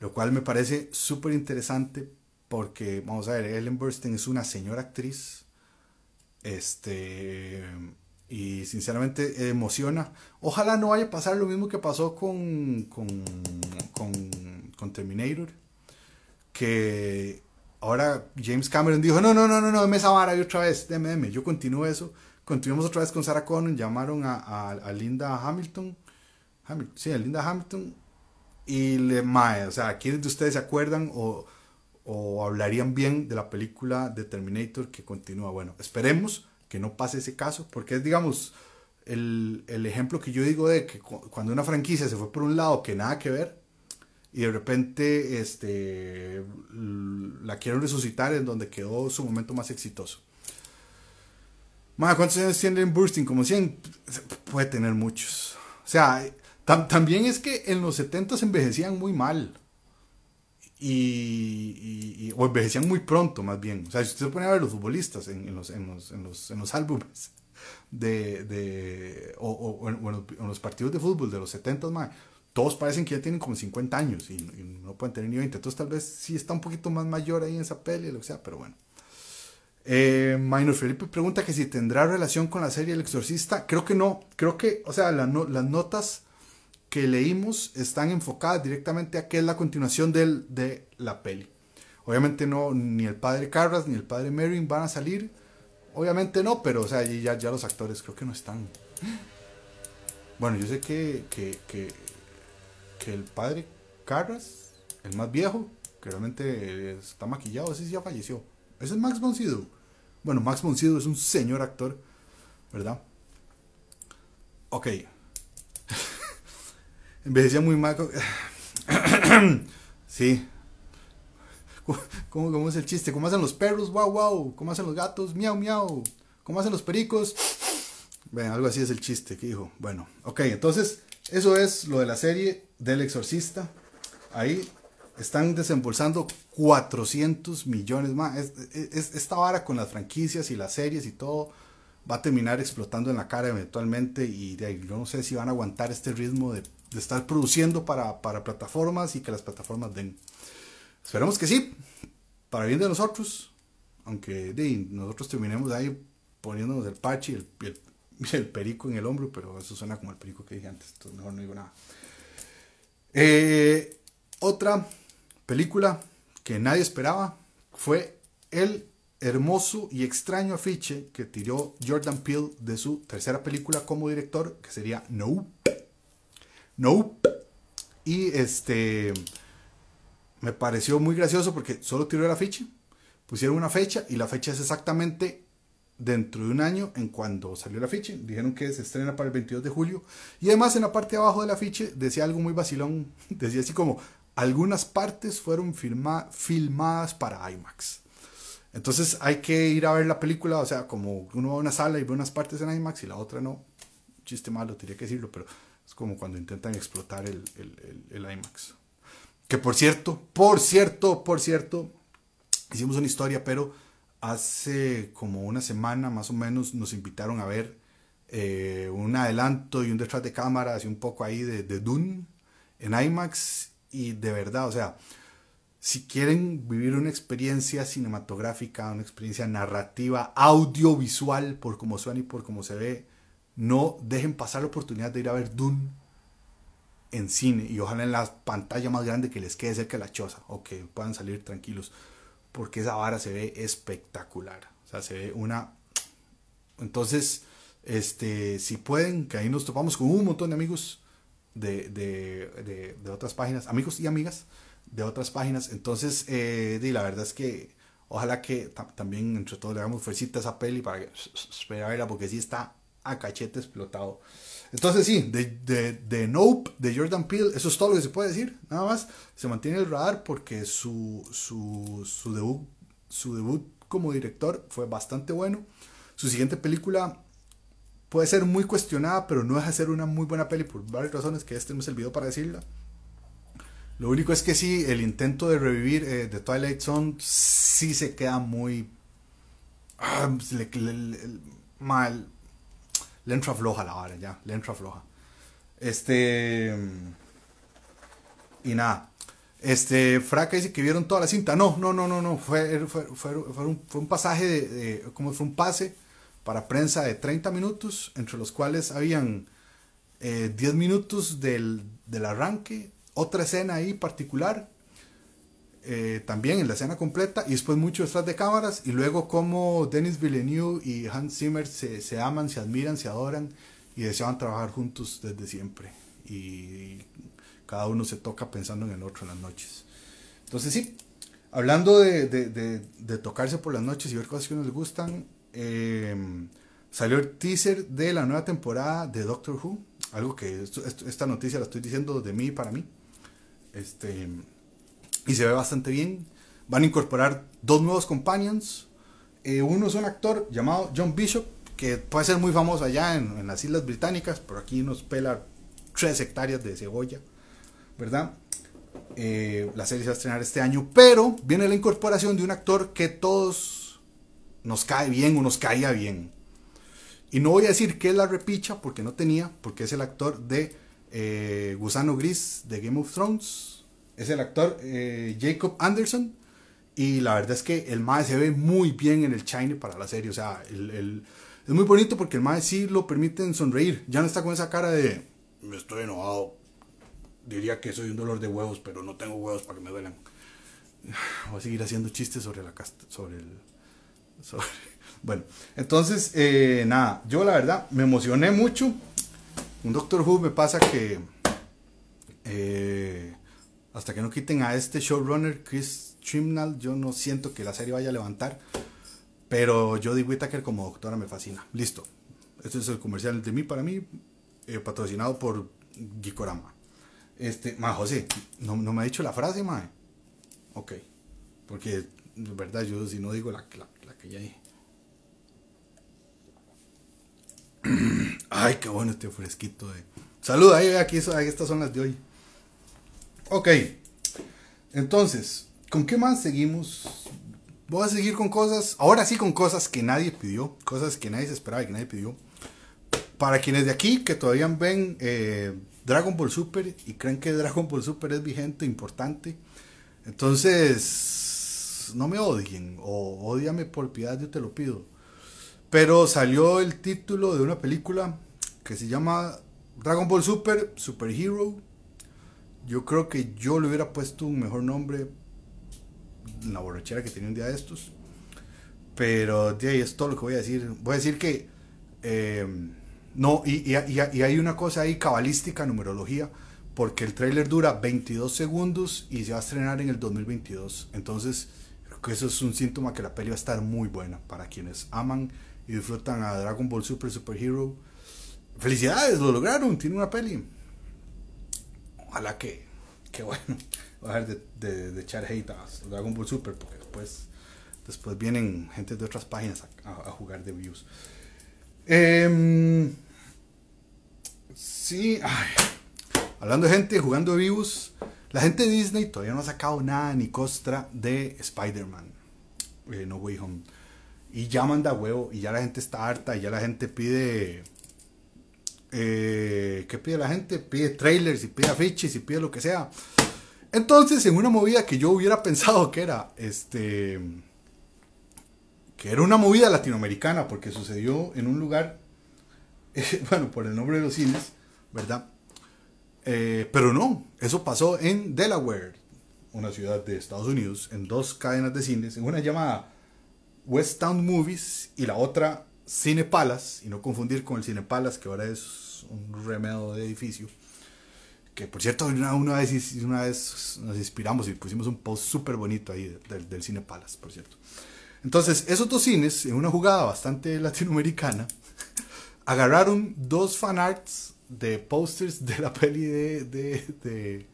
Lo cual me parece súper interesante porque, vamos a ver, Ellen Burstyn es una señora actriz. Este. Y sinceramente emociona. Ojalá no vaya a pasar lo mismo que pasó con, con, con, con Terminator. Que ahora James Cameron dijo: No, no, no, no, no, deme esa vara y otra vez, deme, deme. Yo continúo eso. Continuamos otra vez con Sarah Connor. Llamaron a, a, Linda Hamilton. Sí, a Linda Hamilton. Y le mae, o sea, ¿quiénes de ustedes se acuerdan o o hablarían bien de la película de Terminator que continúa. Bueno, esperemos que no pase ese caso, porque es, digamos, el, ejemplo que yo digo de que cuando una franquicia se fue por un lado que nada que ver, y de repente este, la quieren resucitar en donde quedó su momento más exitoso. ¿cuántos años tiene Bursting? Como 100, puede tener muchos. O sea, también es que en los 70 envejecían muy mal y, o envejecían muy pronto más bien. O sea, si usted se pone a ver los futbolistas en, los, en, los, en, los, en los álbumes de, de o, en, los partidos de fútbol de los 70 más, todos parecen que ya tienen como 50 años y, no pueden tener ni 20. Entonces tal vez sí está un poquito más mayor ahí en esa peli, lo que sea, pero bueno. Eh, Felipe pregunta que si tendrá relación con la serie El Exorcista. Creo que no. Creo que, o sea, las notas que leímos están enfocadas directamente a qué es la continuación del, de la peli. Obviamente no, ni el padre Carras ni el padre Merrin van a salir. Obviamente no, pero o sea, ya, ya los actores creo que no están. Bueno, yo sé que, que, que, que el padre Carras, el más viejo, que realmente está maquillado, ese ya falleció. Ese es Max von. Bueno, Max von es un señor actor, ¿verdad? Ok, Envejecía muy mal. sí. ¿Cómo, ¿Cómo, es el chiste? ¿Cómo hacen los perros? Wow, wow. ¿Cómo hacen los gatos? Miau, miau. ¿Cómo hacen los pericos? Bueno, algo así es el chiste que dijo. Bueno, ok, entonces eso es lo de la serie del exorcista. Ahí están desembolsando 400 millones más. esta vara con las franquicias y las series y todo va a terminar explotando en la cara eventualmente y de yo no sé si van a aguantar este ritmo de de estar produciendo para, plataformas y que las plataformas den. Esperemos que sí, para bien de nosotros, aunque nosotros terminemos ahí poniéndonos el parche y el, perico en el hombro, pero eso suena como el perico que dije antes, mejor no digo nada. Eh, otra película que nadie esperaba fue el hermoso y extraño afiche que tiró Jordan Peele de su tercera película como director, que sería Nope. No. Y este me pareció muy gracioso porque solo tiró la ficha, pusieron una fecha y la fecha es exactamente dentro de un año en cuando salió la ficha. Dijeron que se estrena para el 22 de julio. Y además en la parte de abajo de la ficha decía algo muy vacilón. Decía así como, algunas partes fueron filmadas para IMAX. Entonces hay que ir a ver la película, o sea, como uno va a una sala y ve unas partes en IMAX y la otra no. Chiste malo, tenía que decirlo, pero como cuando intentan explotar el, IMAX. Que por cierto, por cierto, por cierto, hicimos una historia, pero hace como una semana más o menos nos invitaron a ver eh, un adelanto y un detrás de cámaras y un poco ahí de, de Dune en IMAX. Y de verdad, o sea, si quieren vivir una experiencia cinematográfica, una experiencia narrativa, audiovisual, por cómo suena y por cómo se ve, no dejen pasar la oportunidad de ir a ver Dune en cine y ojalá en la pantalla más grande que les quede cerca de la choza o que puedan salir tranquilos porque esa vara se ve espectacular. O sea se ve una entonces este si pueden que ahí nos topamos con un montón de amigos de, de, de, otras páginas amigos y amigas de otras páginas. Entonces eh, la verdad es que ojalá que también entre todos le hagamos fuercita a esa peli para que verla porque sí está a cachete explotado. Entonces sí, de, de, Nope, de Jordan Peele, eso es todo lo que se puede decir, nada más. Se mantiene el radar porque su, su, su, debut, su debut como director fue bastante bueno. Su siguiente película puede ser muy cuestionada, pero no deja de ser una muy buena peli por varias razones que este no es el video para decirla. Lo único es que sí, el intento de revivir eh, de Twilight Zone sí se queda muy Ah, mal. Le entra floja la vara, ya. Le entra floja. Este. Y nada. Este, Fraca dice que vieron toda la cinta. No, no, no, no, no. Fue, fue, fue, fue un, pasaje de, como fue un pase para prensa de 30 minutos, entre los cuales habían 10 eh, minutos del, del, arranque, otra escena ahí particular, eh, también en la escena completa, y después mucho detrás de cámaras, y luego como Denis Villeneuve y Hans Zimmer se, se aman, se admiran, se adoran y deseaban trabajar juntos desde siempre. Y cada uno se toca pensando en el otro en las noches. Entonces sí, hablando de, de, de, tocarse por las noches y ver cosas que nos gustan, em, salió el teaser de la nueva temporada de Doctor Who, algo que esta noticia la estoy diciendo de mí para mí. Este, y se ve bastante bien. Van a incorporar dos nuevos companions. Eh, uno es un actor llamado John Bishop, que puede ser muy famoso allá en, en las Islas Británicas, pero aquí nos pela tres hectáreas de cebolla. ¿verdad? Eh, la serie se va a estrenar este año, pero viene la incorporación de un actor que todos nos cae bien o nos caía bien. Y no voy a decir que es la repicha porque no tenía, porque es el actor de eh, Gusano Gris de Game of Thrones, es el actor eh, Jacob Anderson. Y la verdad es que el Mae se ve muy bien en el Shiny para la serie. O sea, el, es muy bonito porque el Mae sí lo permiten sonreír. Ya no está con esa cara de me estoy enojado diría que soy un dolor de huevos, pero no tengo huevos para que me duelan. Voy a seguir haciendo chistes sobre la sobre el bueno, entonces eh, nada, yo la verdad me emocioné mucho. Un Doctor Who me pasa que eh, hasta que no quiten a este showrunner Chris Trimnall, yo no siento que la serie vaya a levantar. Pero Jodie Whittaker como doctora me fascina. Listo. Este es el comercial de mí para mí, eh, patrocinado por Gikorama. Este, ma, José, no, me ha dicho la frase, ma. Ok. Porque, de verdad, yo si no digo la, que ya dije. Ay, qué bueno este fresquito de. Salud, ahí, aquí, estas son las de hoy. Ok. Entonces, ¿con qué más seguimos? Voy a seguir con cosas, ahora sí con cosas que nadie pidió, cosas que nadie se esperaba y que nadie pidió. Para quienes de aquí que todavía ven eh, Dragon Ball Super y creen que Dragon Ball Super es vigente, importante. Entonces, no me odien o odiame por piedad, yo te lo pido. Pero salió el título de una película que se llama Dragon Ball Super, Super Hero. Yo creo que yo le hubiera puesto un mejor nombre en la borrachera que tenía un día de estos. Pero de ahí es todo lo que voy a decir. Voy a decir que eh, no, y, hay una cosa ahí cabalística, numerología, porque el tráiler dura 22 segundos y se va a estrenar en el 2022. Entonces, creo que eso es un síntoma que la peli va a estar muy buena para quienes aman y disfrutan a Dragon Ball Super Super Hero. Felicidades, lo lograron, tiene una peli. Ojalá que, que bueno, voy a dejar de, echar hate a Dragon Ball Super porque después, después vienen gente de otras páginas a, jugar de views. Eh, Sí, hablando de gente jugando vivos, la gente de Disney todavía no ha sacado nada ni costra de Spider-Man, eh, No Way Home. Y ya manda huevo, y ya la gente está harta, y ya la gente pide. Eh, ¿Qué pide la gente? Pide trailers, y pide afiches, y pide lo que sea. Entonces, en una movida que yo hubiera pensado que era, este. que era una movida latinoamericana, porque sucedió en un lugar, bueno, por el nombre de los cines, ¿verdad? Eh, pero no, eso pasó en Delaware, una ciudad de Estados Unidos, en dos cadenas de cines, en una llamada West Town Movies y la otra Cine Palace, y no confundir con el Cine Palace, que ahora es un remedio de edificio. Que por cierto, una, vez, una vez nos inspiramos y pusimos un post súper bonito ahí del, del Cine Palace, por cierto. Entonces, esos dos cines, en una jugada bastante latinoamericana, agarraron dos fanarts de posters de la peli de, de,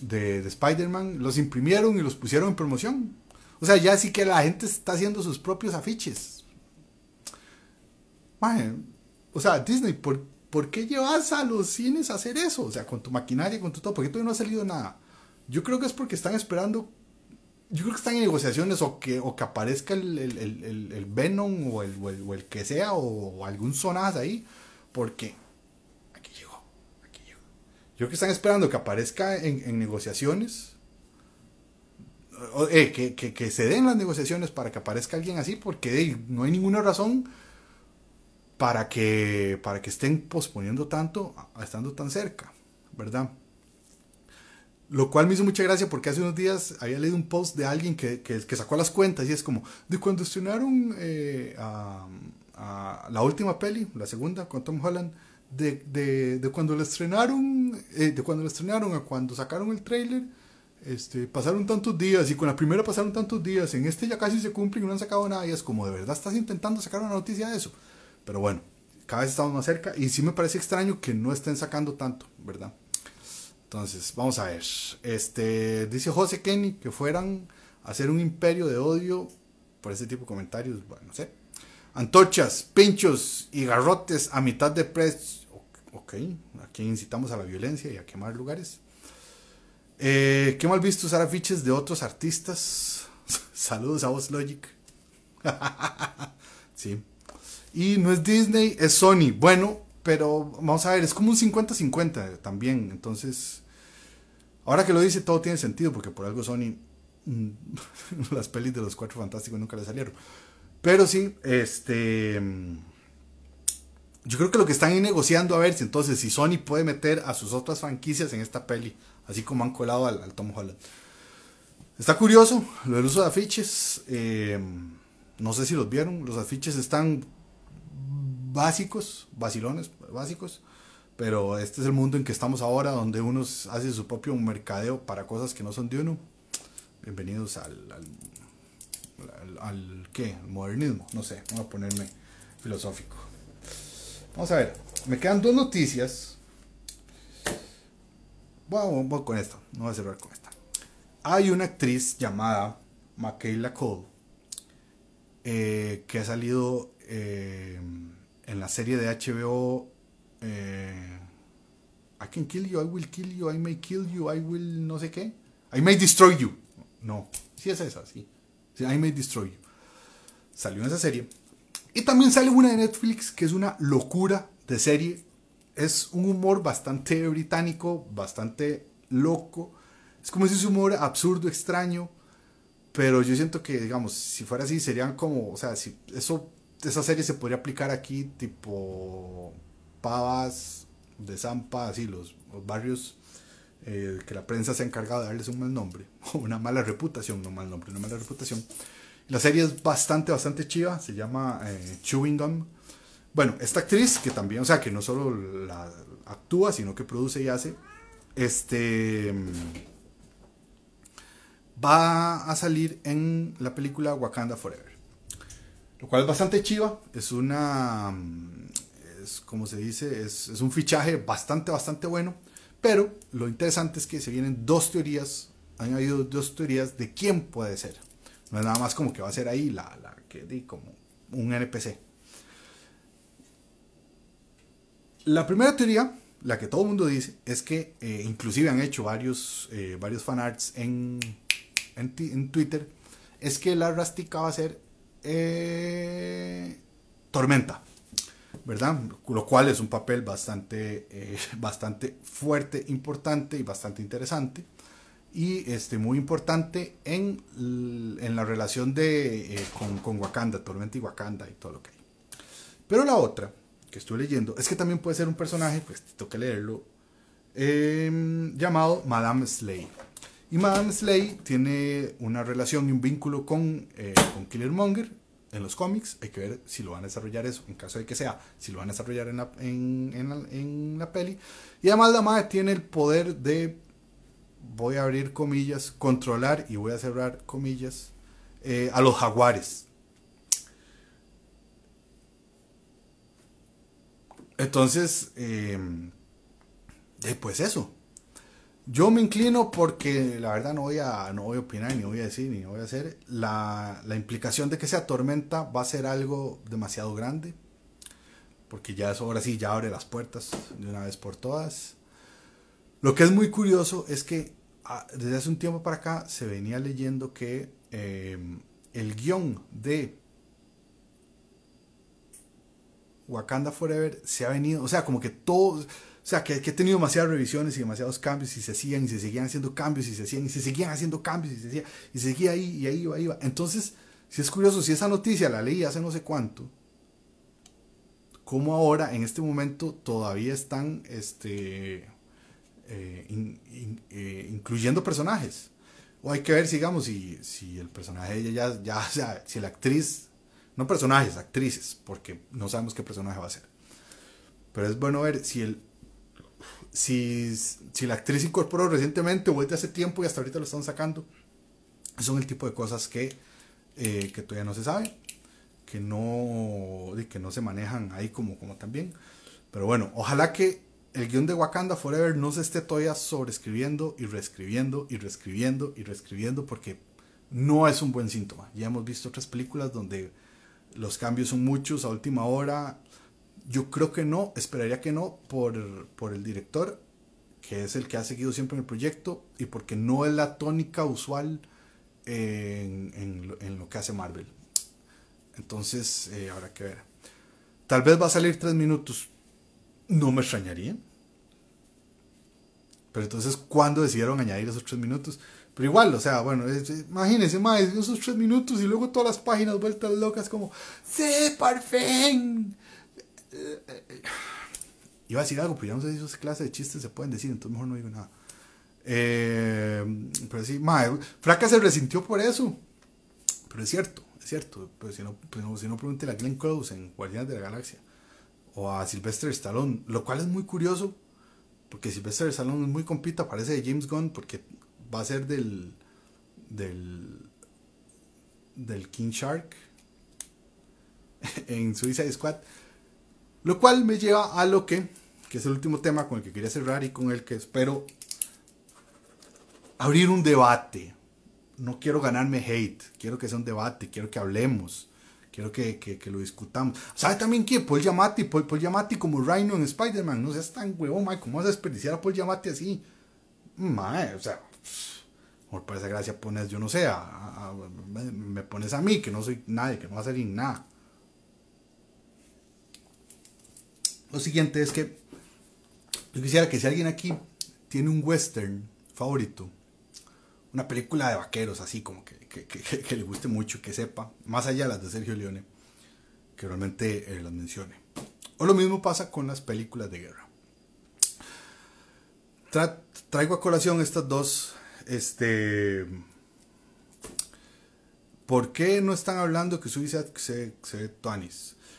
de, Spider-Man, los imprimieron y los pusieron en promoción. O sea, ya sí que la gente está haciendo sus propios afiches. O sea, Disney, ¿por, ¿por qué llevas a los cines a hacer eso? O sea, con tu maquinaria, con tu todo, ¿por qué todavía no ha salido nada? Yo creo que es porque están esperando yo creo que están en negociaciones o que, o que aparezca el, el, el, el Venom o el, o el, que sea o, algún sonaz ahí, porque aquí llegó, aquí llegó. Yo creo que están esperando que aparezca en, en negociaciones, eh, que, que, que, se den las negociaciones para que aparezca alguien así, porque no hay ninguna razón para que, para que estén posponiendo tanto, estando tan cerca, ¿verdad? Lo cual me hizo mucha gracia porque hace unos días había leído un post de alguien que, que, sacó las cuentas y es como, de cuando estrenaron eh, la última peli, la segunda, con Tom Holland, de, de, de cuando la estrenaron, eh, de cuando la estrenaron a cuando sacaron el trailer, este, pasaron tantos días y con la primera pasaron tantos días, en este ya casi se cumple y no han sacado nada y es como, ¿de verdad estás intentando sacar una noticia de eso? Pero bueno, cada vez estamos más cerca y sí me parece extraño que no estén sacando tanto, ¿verdad? Entonces, vamos a ver. Este, dice José Kenny que fueran a hacer un imperio de odio por ese tipo de comentarios. Bueno, no sé. Antorchas, pinchos y garrotes a mitad de precio. Ok, aquí incitamos a la violencia y a quemar lugares. Eh, ¿Qué mal visto usar afiches de otros artistas? Saludos a vos, Logic. sí. Y no es Disney, es Sony. Bueno, pero vamos a ver, es como un 50-50 también. Entonces, ahora que lo dice, todo tiene sentido, porque por algo Sony, mm, las pelis de los cuatro fantásticos nunca le salieron. Pero sí, este. Yo creo que lo que están negociando a ver si entonces si Sony puede meter a sus otras franquicias en esta peli, así como han colado al, Tom Holland. Está curioso lo del uso de afiches. Eh, no sé si los vieron. Los afiches están básicos, vacilones, básicos, pero este es el mundo en que estamos ahora, donde uno hace su propio mercadeo para cosas que no son de uno. Bienvenidos al, al, ¿qué? modernismo, no sé, voy a ponerme filosófico. Vamos a ver, me quedan dos noticias. Voy con esta, no voy a cerrar con esta. Hay una actriz llamada Michaela Cole eh, que ha salido eh, en la serie de HBO eh, I can kill you, I will kill you, I may kill you, I will no sé qué. I may destroy you. No, sí es esa, sí. I may destroy you. Salió en esa serie. Y también sale una de Netflix que es una locura de serie. Es un humor bastante británico, bastante loco. Es como si es un humor absurdo, extraño. Pero yo siento que, digamos, si fuera así, serían como, o sea, si eso esa serie se podría aplicar aquí tipo Pavas de Zampa, así los, barrios eh, que la prensa se ha encargado de darles un mal nombre, o una mala reputación, no mal nombre, una mala reputación. La serie es bastante, bastante chiva, se llama eh, Chewing Gum. Bueno, esta actriz, que también, o sea, que no solo la actúa, sino que produce y hace, este va a salir en la película Wakanda Forever. Lo cual es bastante chiva. Es una. Mm, es como se dice, es, un fichaje bastante, bastante bueno. Pero lo interesante es que se vienen dos teorías. Han habido dos teorías de quién puede ser. No es nada más como que va a ser ahí la, la que como un NPC. La primera teoría, la que todo el mundo dice, es que eh, inclusive han hecho varios, eh, varios fanarts en, en, en Twitter, es que la Rastica va a ser eh, Tormenta, ¿verdad? Lo cual es un papel bastante, eh, bastante fuerte, importante y bastante interesante. Y este, muy importante en, en la relación de, eh, con, con, Wakanda, Tormenta y Wakanda y todo lo que hay. Pero la otra que estoy leyendo es que también puede ser un personaje, pues tengo que leerlo, em, llamado Madame Slay. Y Madame Slay tiene una relación y un vínculo con, eh, con Killermonger en los cómics. Hay que ver si lo van a desarrollar eso, en caso de que sea, si lo van a desarrollar en la, en, en peli. Y además la madre tiene el poder de, voy a abrir comillas, controlar y voy a cerrar comillas, eh, a los jaguares. Entonces, eh, pues eso. Yo me inclino porque la verdad no voy a, no voy a opinar, ni voy a decir, ni voy a hacer. La, la implicación de que sea tormenta va a ser algo demasiado grande. Porque ya eso ahora sí ya abre las puertas de una vez por todas. Lo que es muy curioso es que ah, desde hace un tiempo para acá se venía leyendo que em, el guion de Wakanda Forever se ha venido, o sea, como que todo, sea, que, que, he tenido demasiadas revisiones y demasiados cambios y se hacían y se seguían haciendo cambios y se hacían y se seguían haciendo cambios y se seguía, y se seguía ahí y ahí iba, ahí iba. Entonces, si es curioso, si esa noticia la leí hace no sé cuánto, como ahora, en este momento, todavía están este, eh, eh, incluyendo personajes. O hay que ver, digamos, si, si el personaje ya, ya, o sea, si la actriz, no personajes, actrices, porque no sabemos qué personaje va a ser. Pero es bueno ver si el, si, si la actriz incorporó recientemente o desde hace tiempo y hasta ahorita lo están sacando. Son el tipo de cosas que, eh, que todavía no se sabe que no, que no se manejan ahí como, como también. Pero bueno, ojalá que el guion de Wakanda Forever no se esté todavía sobreescribiendo y reescribiendo y reescribiendo y reescribiendo porque no es un buen síntoma. Ya hemos visto otras películas donde los cambios son muchos a última hora. Yo creo que no, esperaría que no por, por el director, que es el que ha seguido siempre en el proyecto y porque no es la tónica usual en, en, lo que hace Marvel. Entonces, eh, habrá que ver. Tal vez va a salir tres minutos. No me extrañaría. Pero entonces, ¿cuándo decidieron añadir esos tres minutos? Pero igual, o sea, bueno, imagínense, más esos tres minutos y luego todas las páginas vueltas locas como, ¡Sí, por fin! Iba a decir algo, pero ya no sé si esas clases de chistes se pueden decir, entonces mejor no digo nada. Eh, pero sí, mae, Fraca se resintió por eso. Pero es cierto cierto, pero si no, pues si no pregúntele a Glenn Close en Guardianes de la Galaxia o a Sylvester Stallone, lo cual es muy curioso porque Sylvester Stallone es muy compita, parece de James Gunn porque va a ser del del del King Shark en Suicide Squad, lo cual me lleva a lo que que es el último tema con el que quería cerrar y con el que espero abrir un debate no quiero ganarme hate, quiero que sea un debate, quiero que hablemos, quiero que, que, lo discutamos. ¿Sabe también quién? Paul Giamatti, Paul, Paul Giamatti como Rhino en Spider-Man, no seas tan huevón, Mike, ¿cómo vas a desperdiciar a Paul Giamatti así? Mae, o sea, por esa gracia pones, yo no sé, me pones a mí, que no soy nadie, que no va a salir nada. Lo siguiente es que yo quisiera que si alguien aquí tiene un western favorito, una película de vaqueros, así como que, le guste mucho, que sepa, más allá de las de Sergio Leone, que realmente eh, las mencione. O lo mismo pasa con las películas de guerra. traigo a colación estas dos, este... ¿Por qué no están hablando que Suicide se, se ve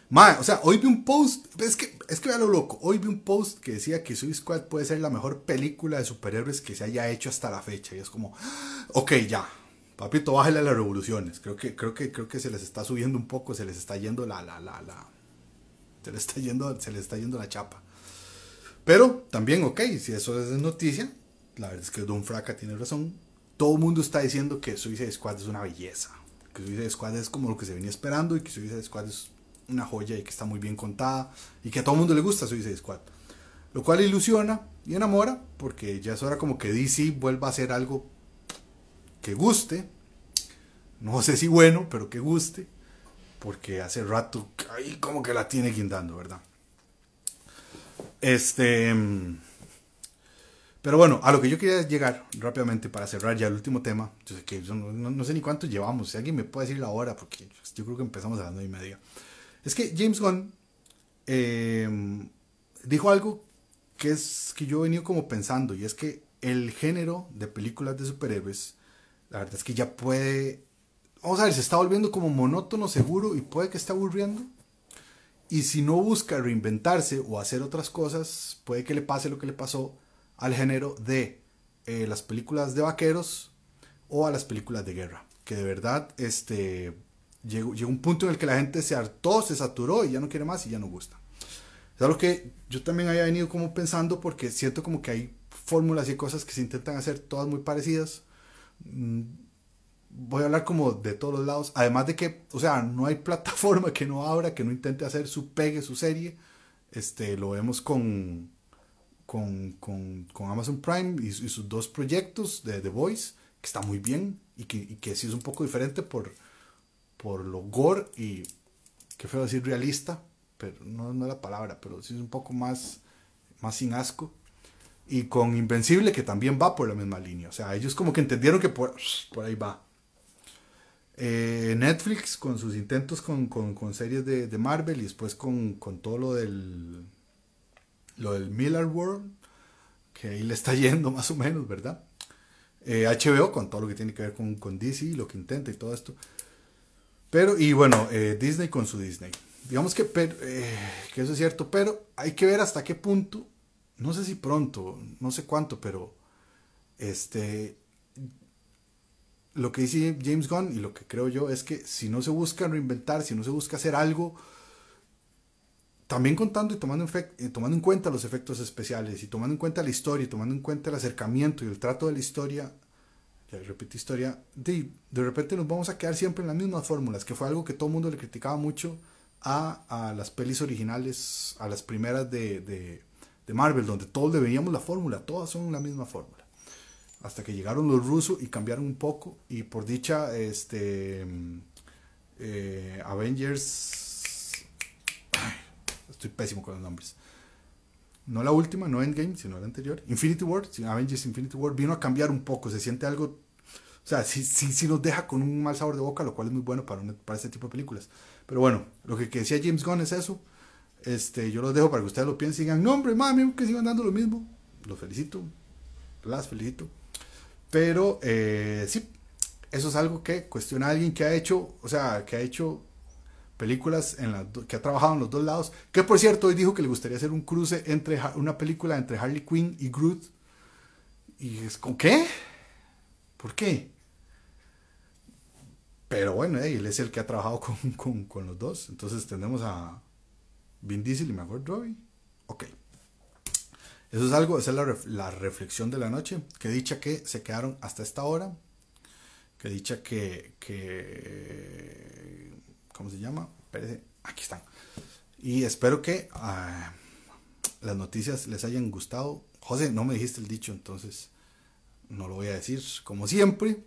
Tuanis? o sea, hoy vi un post, es que, es que vea lo loco, hoy vi un post que decía que Suicide Squad puede ser la mejor película de superhéroes que se haya hecho hasta la fecha. Y es como, ok, ya, papito, bájale a las revoluciones. Creo que, creo que, creo que se les está subiendo un poco, se les está yendo la, la, la, la, se les está yendo, se les está yendo la chapa. Pero también, ok, si eso es noticia, la verdad es que Don Fraca tiene razón. Todo el mundo está diciendo que Suicide Squad es una belleza. Que Suicide Squad es como lo que se venía esperando y que Suicide Squad es una joya y que está muy bien contada y que a todo mundo le gusta Suicide Squad. Lo cual ilusiona y enamora porque ya es hora como que DC vuelva a hacer algo que guste. No sé si bueno, pero que guste. Porque hace rato ahí como que la tiene guindando, ¿verdad? Este... Pero bueno, a lo que yo quería llegar rápidamente para cerrar ya el último tema. Yo sé que no, sé ni cuánto llevamos. Si alguien me puede decir la hora, porque yo creo que empezamos a las 9 y media. Es que James Gunn em, dijo algo que es que yo he venido como pensando y es que el género de películas de superhéroes, la verdad es que ya puede, vamos a ver, se está volviendo como monótono, seguro y puede que esté aburriendo. Y si no busca reinventarse o hacer otras cosas, puede que le pase lo que le pasó al género de eh, las películas de vaqueros o a las películas de guerra. Que de verdad, este, llegó, llegó un punto en el que la gente se hartó, se saturó y ya no quiere más y ya no gusta. Es algo que yo también había venido como pensando porque siento como que hay fórmulas y cosas que se intentan hacer todas muy parecidas. Mm, voy a hablar como de todos los lados. Además de que, o sea, no hay plataforma que no abra, que no intente hacer su pegue, su serie. Este, lo vemos con, con, con, con Amazon Prime y, y, sus dos proyectos de The Voice, que está muy bien y que, y que sí es un poco diferente por, por lo gore y, qué feo decir realista, pero no, no es la palabra, pero sí es un poco más, más sin asco. Y con Invencible, que también va por la misma línea. O sea, ellos como que entendieron que por, por ahí va. Eh, Netflix con sus intentos con, con, series de, Marvel y después con, con, todo lo del lo del Miller World que ahí le está yendo más o menos verdad eh, HBO con todo lo que tiene que ver con, con DC lo que intenta y todo esto pero y bueno eh, Disney con su Disney. Digamos que, eh, que eso es cierto pero hay que ver hasta qué punto no sé si pronto no sé cuánto pero este lo que dice James Gunn y lo que creo yo es que si no se busca reinventar, si no se busca hacer algo, también contando y tomando en, tomando en cuenta los efectos especiales y tomando en cuenta la historia y tomando en cuenta el acercamiento y el trato de la historia, ya repito historia, de, de repente nos vamos a quedar siempre en las mismas fórmulas, que fue algo que todo el mundo le criticaba mucho a, a las pelis originales, a las primeras de, de, de Marvel, donde todos le veíamos la fórmula, todas son la misma fórmula. Hasta que llegaron los rusos y cambiaron un poco y por dicha este eh, Avengers estoy pésimo con los nombres no la última no Endgame sino la anterior. Infinity War Avengers Infinity War vino a cambiar un poco se siente algo o sea sí, sí, sí nos deja con un mal sabor de boca lo cual es muy bueno para, para este tipo de películas. Pero bueno lo que, que decía James Gunn es eso. Este yo los dejo para que ustedes lo piensen y digan no hombre mami que sigan dando lo mismo los felicito las felicito. Pero eh, sí, eso es algo que cuestiona a alguien que ha hecho, o sea, que ha hecho películas en las que ha trabajado en los dos lados. Que por cierto, hoy dijo que le gustaría hacer un cruce entre una película entre Harley Quinn y Groot. Y es con qué? ¿Por qué? Pero bueno, él es el que ha trabajado con, con, con, los dos. Entonces tenemos a Vin Diesel y Margot Robbie. Ok. Eso es algo, esa es la, la, reflexión de la noche. Que dicha que se quedaron hasta esta hora. Que dicha que, que ¿cómo se llama? Espérese, aquí están. Y espero que uh, las noticias les hayan gustado. José, no me dijiste el dicho, entonces no lo voy a decir. Como siempre,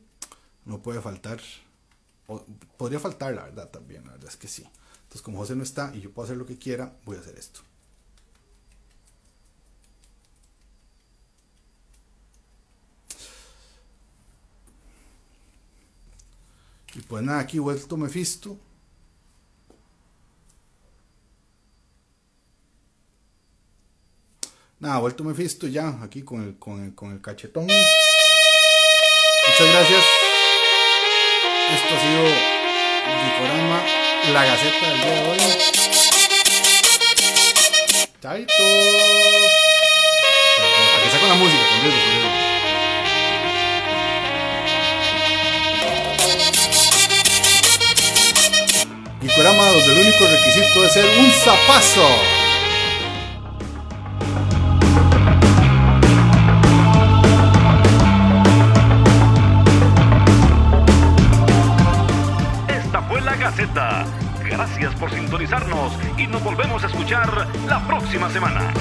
no puede faltar. Podría faltar, la verdad, también. La verdad es que sí. Entonces, como José no está y yo puedo hacer lo que quiera, voy a hacer esto. Y pues nada, aquí vuelto Mephisto. Nada, vuelto Mephisto ya, aquí con el, con el, con el cachetón. Muchas gracias. Esto ha sido Dicorama, la Gaceta del día de hoy. Chaito. Aquí saco la música, con Dios, con Dios. programa donde el único requisito es ser un zapazo. Por sintonizarnos y nos volvemos a escuchar la próxima semana.